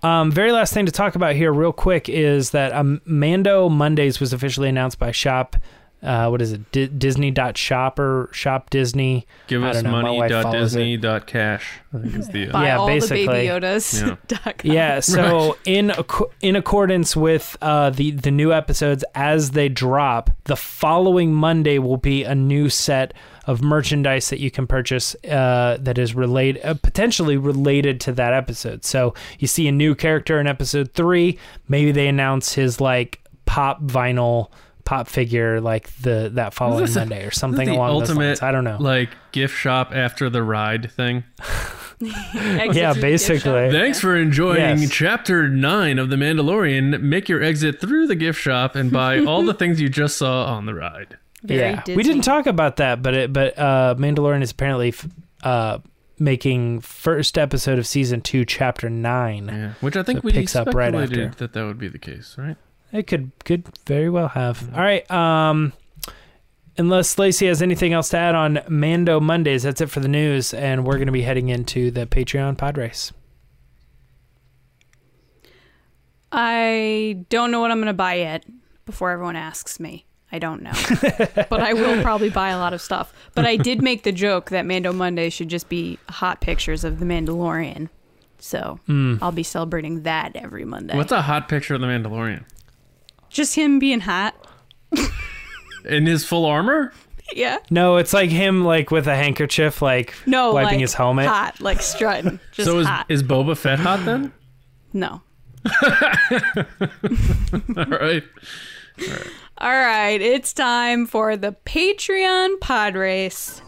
Um, very last thing to talk about here, real quick, is that um, Mando Mondays was officially announced by Shop. Uh, what is it? D- Disney.shop or Shop Disney. Give us don't know, money dot follows Disney dot cash. I think is the uh, buy Yeah, all basically. the baby Yodas. Yeah. Yeah. So in acco- in accordance with uh, the the new episodes as they drop, the following Monday will be a new set of merchandise that you can purchase uh, that is related, uh, potentially related to that episode. So you see a new character in episode three. Maybe they announce his like pop vinyl pop figure like the that following this a- Monday or This is something the along those ultimate, lines. I don't know. Like gift shop after the ride thing. Yeah, through the gift shop. basically. Thanks for enjoying Yes. chapter nine of The Mandalorian. Make your exit through the gift shop and buy all the things you just saw on the ride. Very yeah, we didn't talk about that, but it, but uh, Mandalorian is apparently f- uh, making first episode of season two, chapter nine. Yeah, which I think So we picks up right speculated after. that that would be the case, right? It could could very well have. All right. Um, unless Lacey has anything else to add on Mando Mondays, that's it for the news, and we're going to be heading into the Patreon pod race. I don't know what I'm going to buy yet before everyone asks me. I don't know. but I will probably buy a lot of stuff. But I did make the joke that Mando Monday should just be hot pictures of The Mandalorian. So hmm. I'll be celebrating that every Monday. What's a hot picture of the Mandalorian? Just him being hot. In his full armor? Yeah. No, it's like him like with a handkerchief, like No, wiping like his helmet. hot, like strutting. Just so is, hot. is Boba Fett hot then? no. All right. All right, it's time for the Patreon pod race.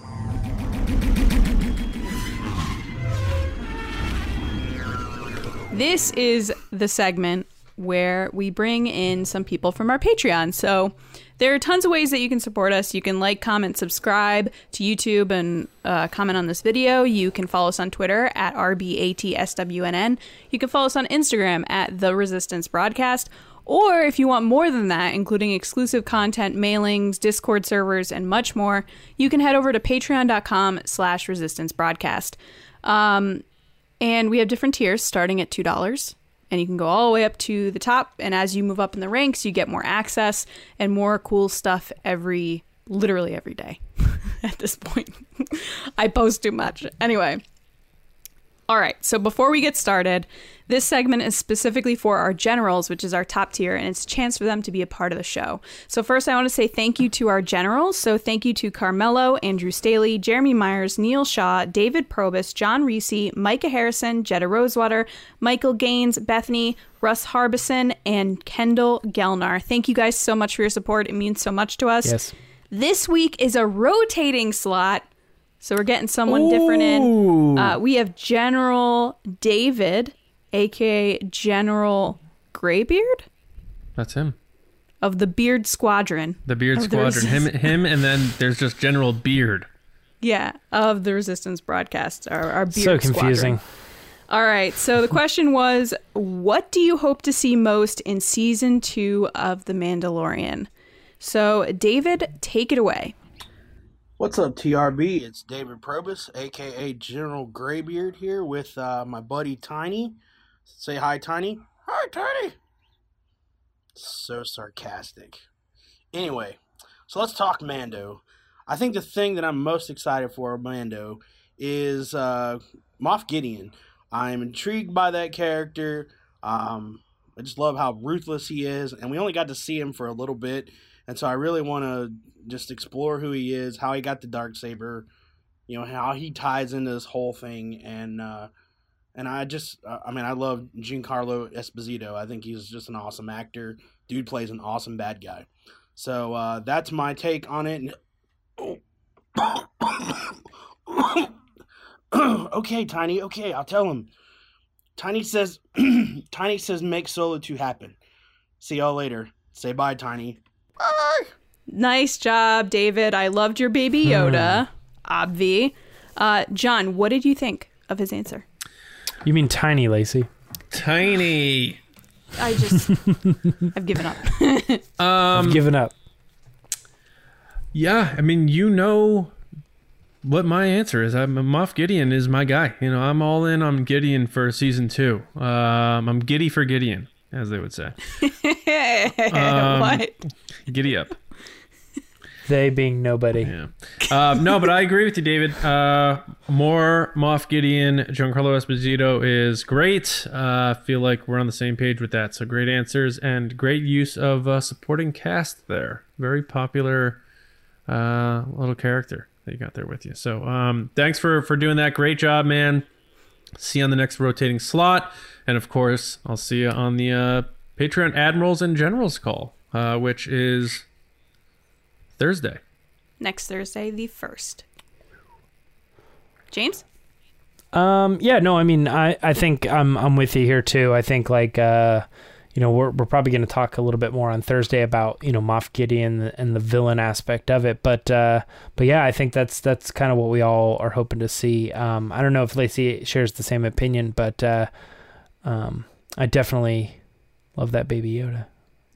This is the segment where we bring in some people from our Patreon. So there are tons of ways that you can support us. You can like, comment, subscribe to YouTube, and uh, comment on this video. You can follow us on Twitter at RBATSWNN. You can follow us on Instagram at The Resistance Broadcast. Or if you want more than that, including exclusive content, mailings, Discord servers, and much more, you can head over to patreon.com slash resistance broadcast. Um, and we have different tiers starting at $2. And you can go all the way up to the top. And as you move up in the ranks, you get more access and more cool stuff every, literally every day at this point. I post too much. Anyway. All right, so before we get started, this segment is specifically for our generals, which is our top tier, and it's a chance for them to be a part of the show. So, first, I want to say thank you to our generals. So, thank you to Carmelo, Andrew Staley, Jeremy Myers, Neil Shaw, David Probus, John Reese, Micah Harrison, Jetta Rosewater, Michael Gaines, Bethany, Russ Harbison, and Kendall Gelnar. Thank you guys so much for your support. It means so much to us. Yes. This week is a rotating slot. So we're getting someone different in. Uh, we have General David, aka General Graybeard That's him. of the Beard Squadron. The Beard Of the Squadron. Him, him, and then there's just General Beard. Yeah, of the Resistance broadcast. Our, our Beard so confusing. Squadron. All right. So the question was, what do you hope to see most in season two of The Mandalorian? So David, take it away. What's up, TRB? It's David Probus, aka General Graybeard, here with uh, my buddy Tiny. Say hi, Tiny. Hi, Tiny. So sarcastic. Anyway, so let's talk Mando. I think the thing that I'm most excited for Mando is uh, Moff Gideon. I'm intrigued by that character. Um, I just love how ruthless he is, and we only got to see him for a little bit, and so I really want to just explore who he is, how he got the dark saber, you know, how he ties into this whole thing, and uh, and I just, uh, I mean, I love Giancarlo Esposito. I think he's just an awesome actor. Dude plays an awesome bad guy. So uh, that's my take on it. okay, Tiny. Okay, I'll tell him. Tiny says, Tiny says, make Solo two happen. See y'all later. Say bye, Tiny. Bye. Nice job, David. I loved your baby Yoda. Obvi. Uh, John, what did you think of his answer? You mean tiny, Lacey? Tiny. I just, I've given up. I've given up. Yeah, I mean, you know what my answer is. I'm Moff Gideon is my guy. You know, I'm all in on Gideon for season two. Um, I'm giddy for Gideon, as they would say. Um, what? Giddy up. They being nobody. Yeah. Uh, no, but I agree with you, David. Uh, more Moff Gideon, Giancarlo Esposito is great. Uh, I feel like we're on the same page with that. So great answers and great use of uh, supporting cast there. Very popular uh, little character that you got there with you. So um, thanks for for doing that. Great job, man. See you on the next rotating slot, and of course, I'll see you on the uh, Patreon Admirals and Generals call, uh, which is Thursday. Next Thursday, the first. James? Um, yeah, no, I mean, I, I think I'm I'm with you here too. I think like uh, you know, we're we're probably going to talk a little bit more on Thursday about you know Moff Gideon and the villain aspect of it. But uh, but yeah, I think that's that's kind of what we all are hoping to see. Um, I don't know if Lacey shares the same opinion, but uh, um, I definitely love that baby Yoda.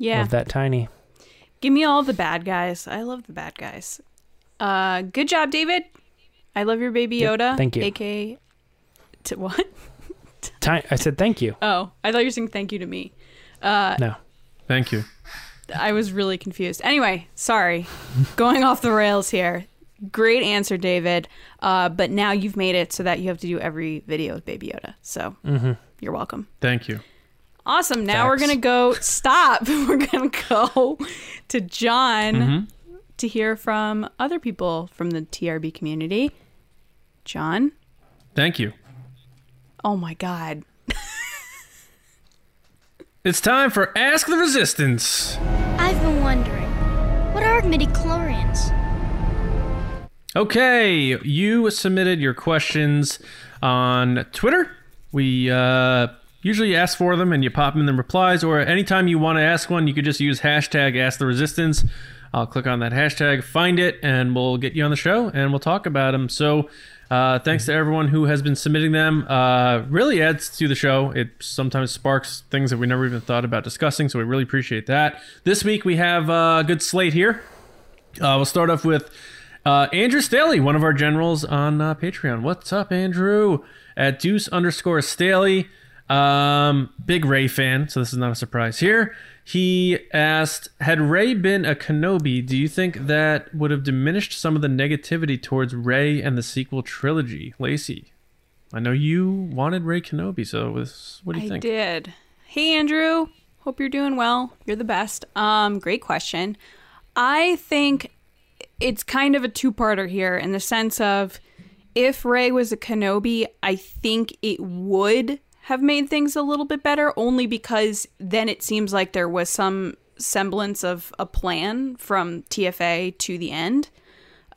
Yeah. Love that tiny. Give me all the bad guys. I love the bad guys. Uh, good job, David. I love your baby Yep, Yoda. thank you. AK. To what? Ti- I said thank you. Oh, I thought you were saying thank you to me. Uh, no. Thank you. I was really confused. Anyway, sorry. Going off the rails here. Great answer, David. Uh, but now you've made it so that you have to do every video with Baby Yoda. So you're welcome. Thank you. Awesome. Now we're going to go. Stop. We're going to go to John to hear from other people from the TRB community. John? Thank you. Oh my God. It's time for Ask the Resistance. I've been wondering, what are midichlorians? Okay, you submitted your questions on Twitter. We uh, usually you ask for them and you pop them in the replies, or anytime you want to ask one, you could just use hashtag Ask the Resistance. I'll click on that hashtag, find it, and we'll get you on the show and we'll talk about them. So, uh, thanks to everyone who has been submitting them. Uh, really adds to the show. It sometimes sparks things that we never even thought about discussing, so we really appreciate that. This week we have a good slate here. Uh, we'll start off with uh, Andrew Staley, one of our generals on uh, Patreon. What's up, Andrew? At Deuce underscore Staley. Um, big Rey fan, so this is not a surprise here. He asked, had Rey been a Kenobi, do you think that would have diminished some of the negativity towards Rey and the sequel trilogy? Lacey, I know you wanted Rey Kenobi, so this, what do you I think? I did. Hey, Andrew. Hope you're doing well. You're the best. Um, great question. I think it's kind of a two-parter here in the sense of if Rey was a Kenobi, I think it would have made things a little bit better only because then it seems like there was some semblance of a plan from TFA to the end.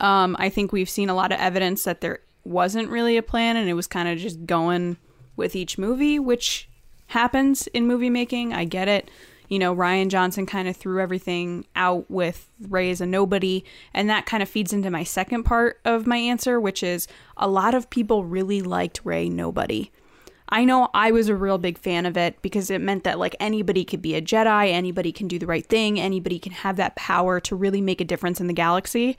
Um, I think we've seen a lot of evidence that there wasn't really a plan and it was kind of just going with each movie, which happens in movie making. I get it. You know, Rian Johnson kind of threw everything out with Rey as a nobody, and that kind of feeds into my second part of my answer, which is a lot of people really liked Rey Nobody. I know I was a real big fan of it because it meant that like anybody could be a Jedi, anybody can do the right thing, anybody can have that power to really make a difference in the galaxy.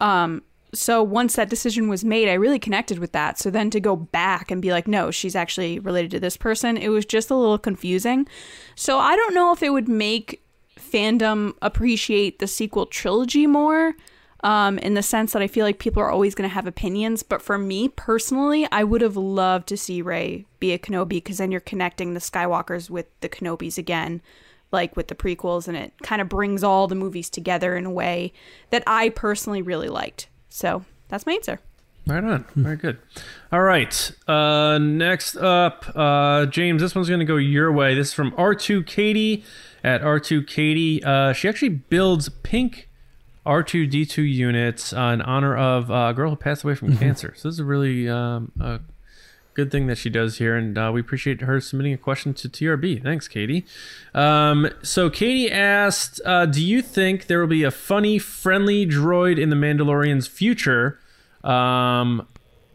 Um, so once that decision was made, I really connected with that. So then to go back and be like, no, she's actually related to this person, it was just a little confusing. So I don't know if it would make fandom appreciate the sequel trilogy more. Um, in the sense that I feel like people are always going to have opinions, but for me personally, I would have loved to see Rey be a Kenobi because then you're connecting the Skywalkers with the Kenobis again, like with the prequels, and it kind of brings all the movies together in a way that I personally really liked. So that's my answer. Right on. Very good. All right. Uh, next up, uh, James, this one's going to go your way. This is from R2 Katie at R2 Katie. Uh, she actually builds pink R2D2 units uh, in honor of uh, a girl who passed away from cancer. So this is a really um, a good thing that she does here, and uh, we appreciate her submitting a question to TRB. Thanks, Katie. Um, so Katie asked, uh, "Do you think there will be a funny, friendly droid in the Mandalorian's future, um,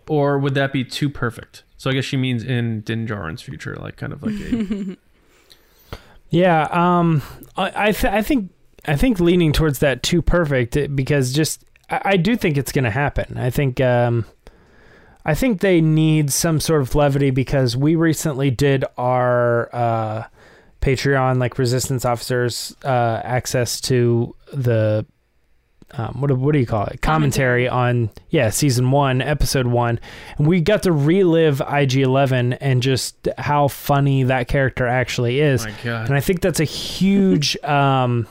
or would that be too perfect?" So I guess she means in Din Djarin's future, like kind of like a Yeah, um, I I, th- I think I think leaning towards that too perfect eh, because just I, I do think it's going to happen. I think um, I think they need some sort of levity because we recently did our uh, Patreon like resistance officers uh, access to the um, what do- what do you call it commentary on yeah season one episode one and we got to relive IG11 and just how funny that character actually is my god. and I think that's a huge um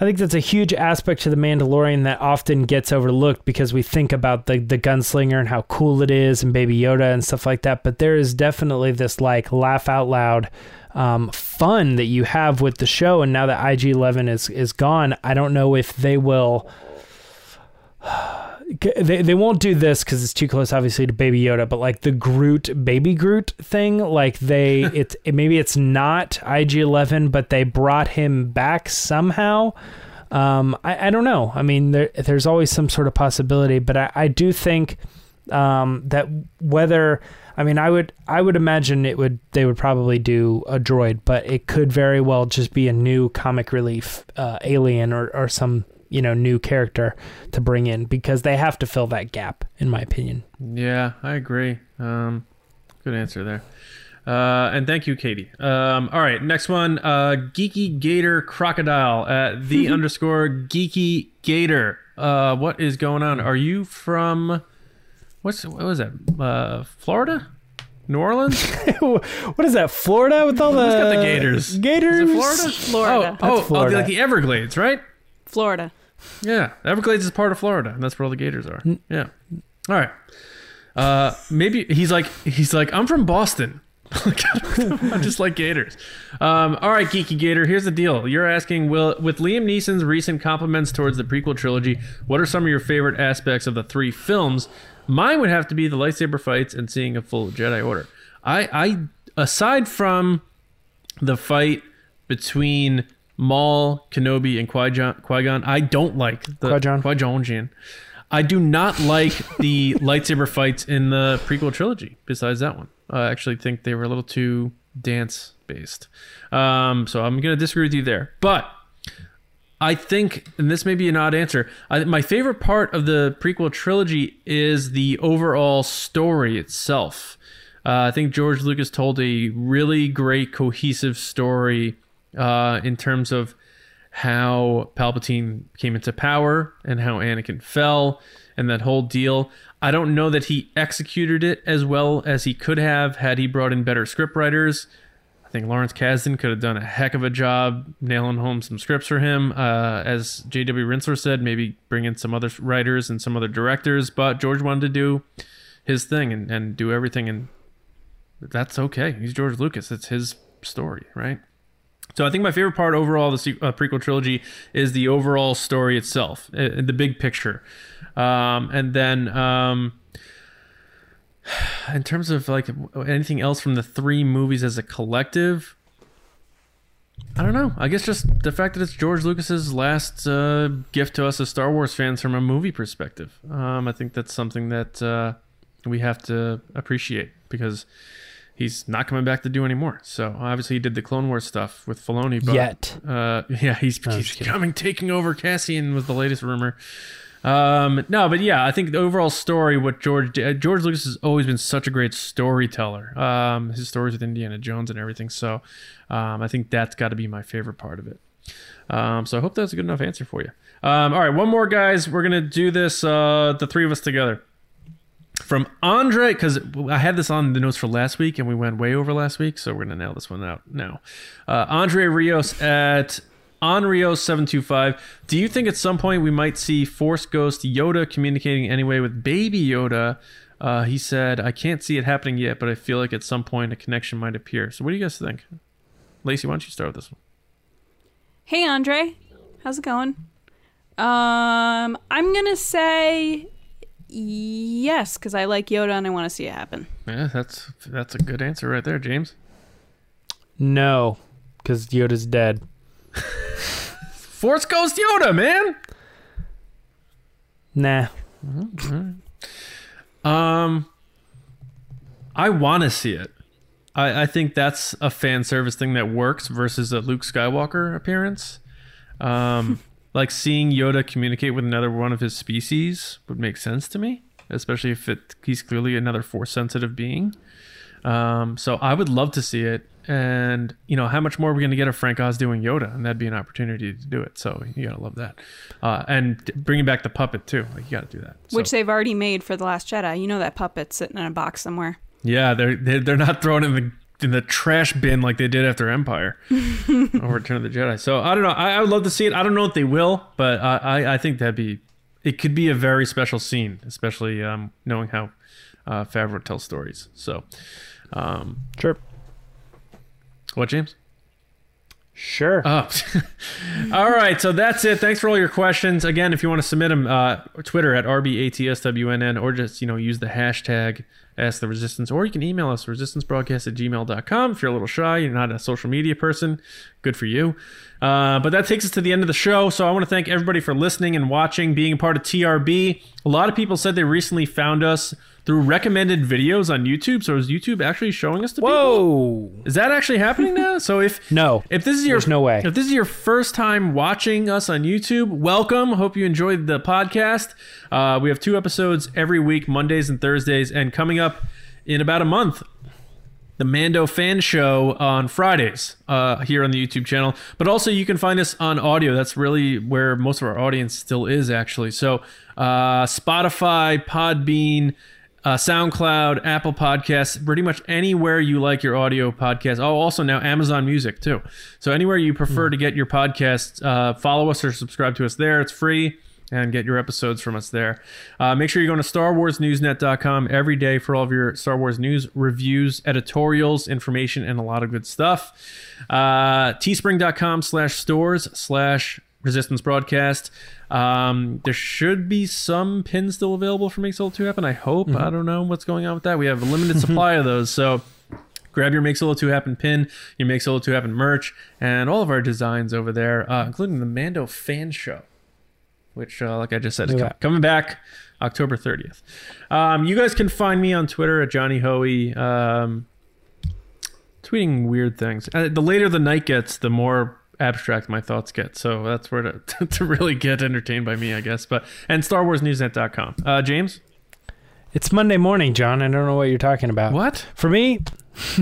I think that's a huge aspect to the Mandalorian that often gets overlooked because we think about the the gunslinger and how cool it is and Baby Yoda and stuff like that. But there is definitely this like laugh out loud um, fun that you have with the show. And now that IG Eleven is is gone, I don't know if they will. They, they won't do this because it's too close, obviously, to Baby Yoda. But like the Groot, Baby Groot thing, like they, it's it, maybe it's not IG Eleven, but they brought him back somehow. Um, I, I don't know. I mean, there, there's always some sort of possibility, but I, I do think um, that whether I mean, I would I would imagine it would they would probably do a droid, but it could very well just be a new comic relief uh, alien or or some you know new character to bring in because they have to fill that gap, in my opinion. Yeah, I agree. Um, good answer there. Uh, and thank you, Katie. Um, all right, next one. Uh, Geeky Gator Crocodile at the underscore Geeky Gator. Uh, what is going on? Are you from what's what was that? Uh, Florida, New Orleans? what is that? Florida with all the, Who's got the Gators? Gators. Is it Florida? Florida. Oh, oh, Florida. oh, like the Everglades, right? Florida. Yeah, Everglades is part of Florida, and that's where all the gators are. Yeah. All right. Uh, maybe he's like he's like I'm from Boston. I don't. I just like gators. Um, all right, geeky gator. Here's the deal. You're asking, will with Liam Neeson's recent compliments towards the prequel trilogy, what are some of your favorite aspects of the three films? Mine would have to be the lightsaber fights and seeing a full Jedi Order. I, I aside from the fight between Maul, Kenobi, and Qui-Gon, Qui-Gon I don't like the Qui-Gon. Qui-Gon Jinn. I do not like the lightsaber fights in the prequel trilogy. Besides that one, I actually think they were a little too dance based. Um, so I'm going to disagree with you there. But I think, and this may be an odd answer, I, my favorite part of the prequel trilogy is the overall story itself. Uh, I think George Lucas told a really great, cohesive story uh, in terms of how Palpatine came into power and how Anakin fell and that whole deal. I don't know that he executed it as well as he could have had he brought in better scriptwriters. I think Lawrence Kasdan could have done a heck of a job nailing home some scripts for him. Uh, as J.W. Rinzler said, maybe bring in some other writers and some other directors, but George wanted to do his thing and, and do everything, and that's okay. He's George Lucas. It's his story, right? So I think my favorite part overall of the se- uh, prequel trilogy is the overall story itself, uh, the big picture, um, and then um, in terms of like anything else from the three movies as a collective. I don't know. I guess just the fact that it's George Lucas's last uh, gift to us as Star Wars fans from a movie perspective. Um, I think that's something that uh, we have to appreciate because he's not coming back to do anymore. So obviously he did the Clone Wars stuff with Filoni, but Yet. uh, yeah, he's, I'm he's coming, taking over Cassian was the latest rumor. Um, no, but yeah, I think the overall story, what George did, George Lucas has always been such a great storyteller. Um, his stories with Indiana Jones and everything. So, um, I think that's got to be my favorite part of it. Um, so I hope that's a good enough answer for you. Um, all right, one more, guys. We're gonna do this, uh, the three of us together. From Andre, because I had this on the notes for last week and we went way over last week, so we're gonna nail this one out now. Uh, Andre Rios at Onrio725. Do you think at some point we might see Force Ghost Yoda communicating anyway with Baby Yoda? Uh, he said, I can't see it happening yet, but I feel like at some point a connection might appear. So, what do you guys think? Lacey, why don't you start with this one? Hey, Andre. How's it going? Um, I'm gonna say yes because I like Yoda and I want to see it happen. Yeah, that's that's a good answer right there, James. No, because Yoda's dead. Force Ghost Yoda, man. Nah. Um, I want to see it. I, I think that's a fan service thing that works versus a Luke Skywalker appearance. Um, like seeing Yoda communicate with another one of his species would make sense to me, especially if it he's clearly another force sensitive being. Um, so I would love to see it. And you know, how much more are we going to get of Frank Oz doing Yoda? And that'd be an opportunity to do it. So you gotta love that. Uh, and bringing back the puppet too. Like you gotta do that. So- Which they've already made for The Last Jedi. You know that puppet's sitting in a box somewhere. Yeah, they're they're, they're not thrown in the in the trash bin like they did after Empire or Return of the Jedi. So I don't know. I, I would love to see it. I don't know if they will, but I I, I think that'd be it could be a very special scene, especially um, knowing how uh, Favreau tells stories. So, um, Sure. what James? Sure. Oh, all right. So that's it. Thanks for all your questions. Again, if you want to submit them, uh, Twitter at RBATSWNN or just, you know, use the hashtag Ask the Resistance, or you can email us resistancebroadcast at gmail.com. If you're a little shy, you're not a social media person, good for you. Uh, but that takes us to the end of the show. So I want to thank everybody for listening and watching, being a part of TRB. A lot of people said they recently found us through recommended videos on YouTube. So is YouTube actually showing us to people? Whoa. Is that actually happening now? So if No. if this is your no way. if this is your first time watching us on YouTube, welcome. Hope you enjoyed the podcast. Uh, we have two episodes every week, Mondays and Thursdays, and coming up in about a month, the Mando Fan Show on Fridays uh, here on the YouTube channel. But also, you can find us on audio. That's really where most of our audience still is, actually. So, uh, Spotify, Podbean, uh, SoundCloud, Apple Podcasts, pretty much anywhere you like your audio podcast. Oh, also now Amazon Music too. So anywhere you prefer to get your podcasts, uh, follow us or subscribe to us there. It's free and get your episodes from us there. Uh, make sure you're going to StarWarsNewsNet.com every day for all of your Star Wars news, reviews, editorials, information, and a lot of good stuff. Uh, Teespring.com slash stores slash Resistance Broadcast. Um, there should be some pins still available for Make Solo 2 happen. I hope. I don't know what's going on with that. We have a limited supply of those, so grab your Make Solo 2 Happen pin, your Make Solo 2 Happen merch, and all of our designs over there, uh, including the Mando fan show, which, uh, like I just said, is com- coming back October 30th. Um, you guys can find me on Twitter at Johnny Hoey. Um, tweeting weird things. Uh, the later the night gets, the more abstract my thoughts get. So that's where to, to really get entertained by me, I guess. But and StarWarsNewsNet.com. Uh, James, It's Monday morning, John. I don't know what you're talking about. what? For me,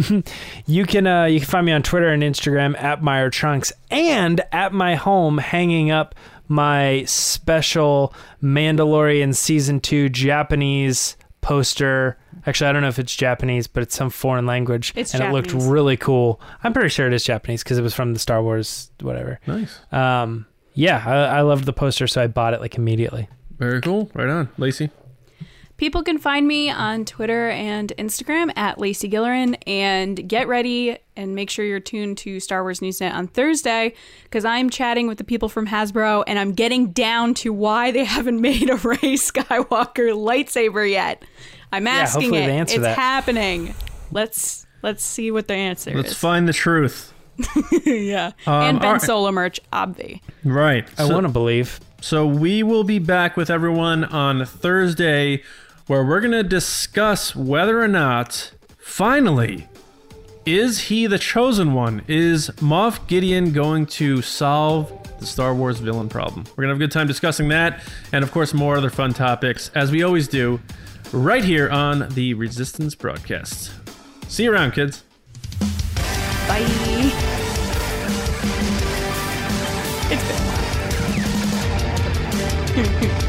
you can uh, you can find me on Twitter and Instagram at Meyer Trunks and at my home hanging up my special Mandalorian season two Japanese poster. Actually, I don't know if it's Japanese, but it's some foreign language, It's and it looked really cool. I'm pretty sure it is Japanese because it was from the Star Wars whatever. Nice. Um, yeah, I, I loved the poster, so I bought it like immediately. Very cool. Right on. Lacey. People can find me on Twitter and Instagram at Lacey Gillerin and get ready and make sure you're tuned to Star Wars Newsnet on Thursday because I'm chatting with the people from Hasbro and I'm getting down to why they haven't made a Rey Skywalker lightsaber yet. I'm asking hopefully it. they answer it's that. happening. Let's let's see what the answer is. Let's find the truth. yeah. Um, and Ben all right. Solo merch, obvi. Right. I So- want to believe. So we will be back with everyone on Thursday where we're going to discuss whether or not finally is he the chosen one? Is Moff Gideon going to solve the Star Wars villain problem? We're going to have a good time discussing that and of course more other fun topics as we always do right here on the Resistance broadcast. See you around kids. Bye. It's been a while.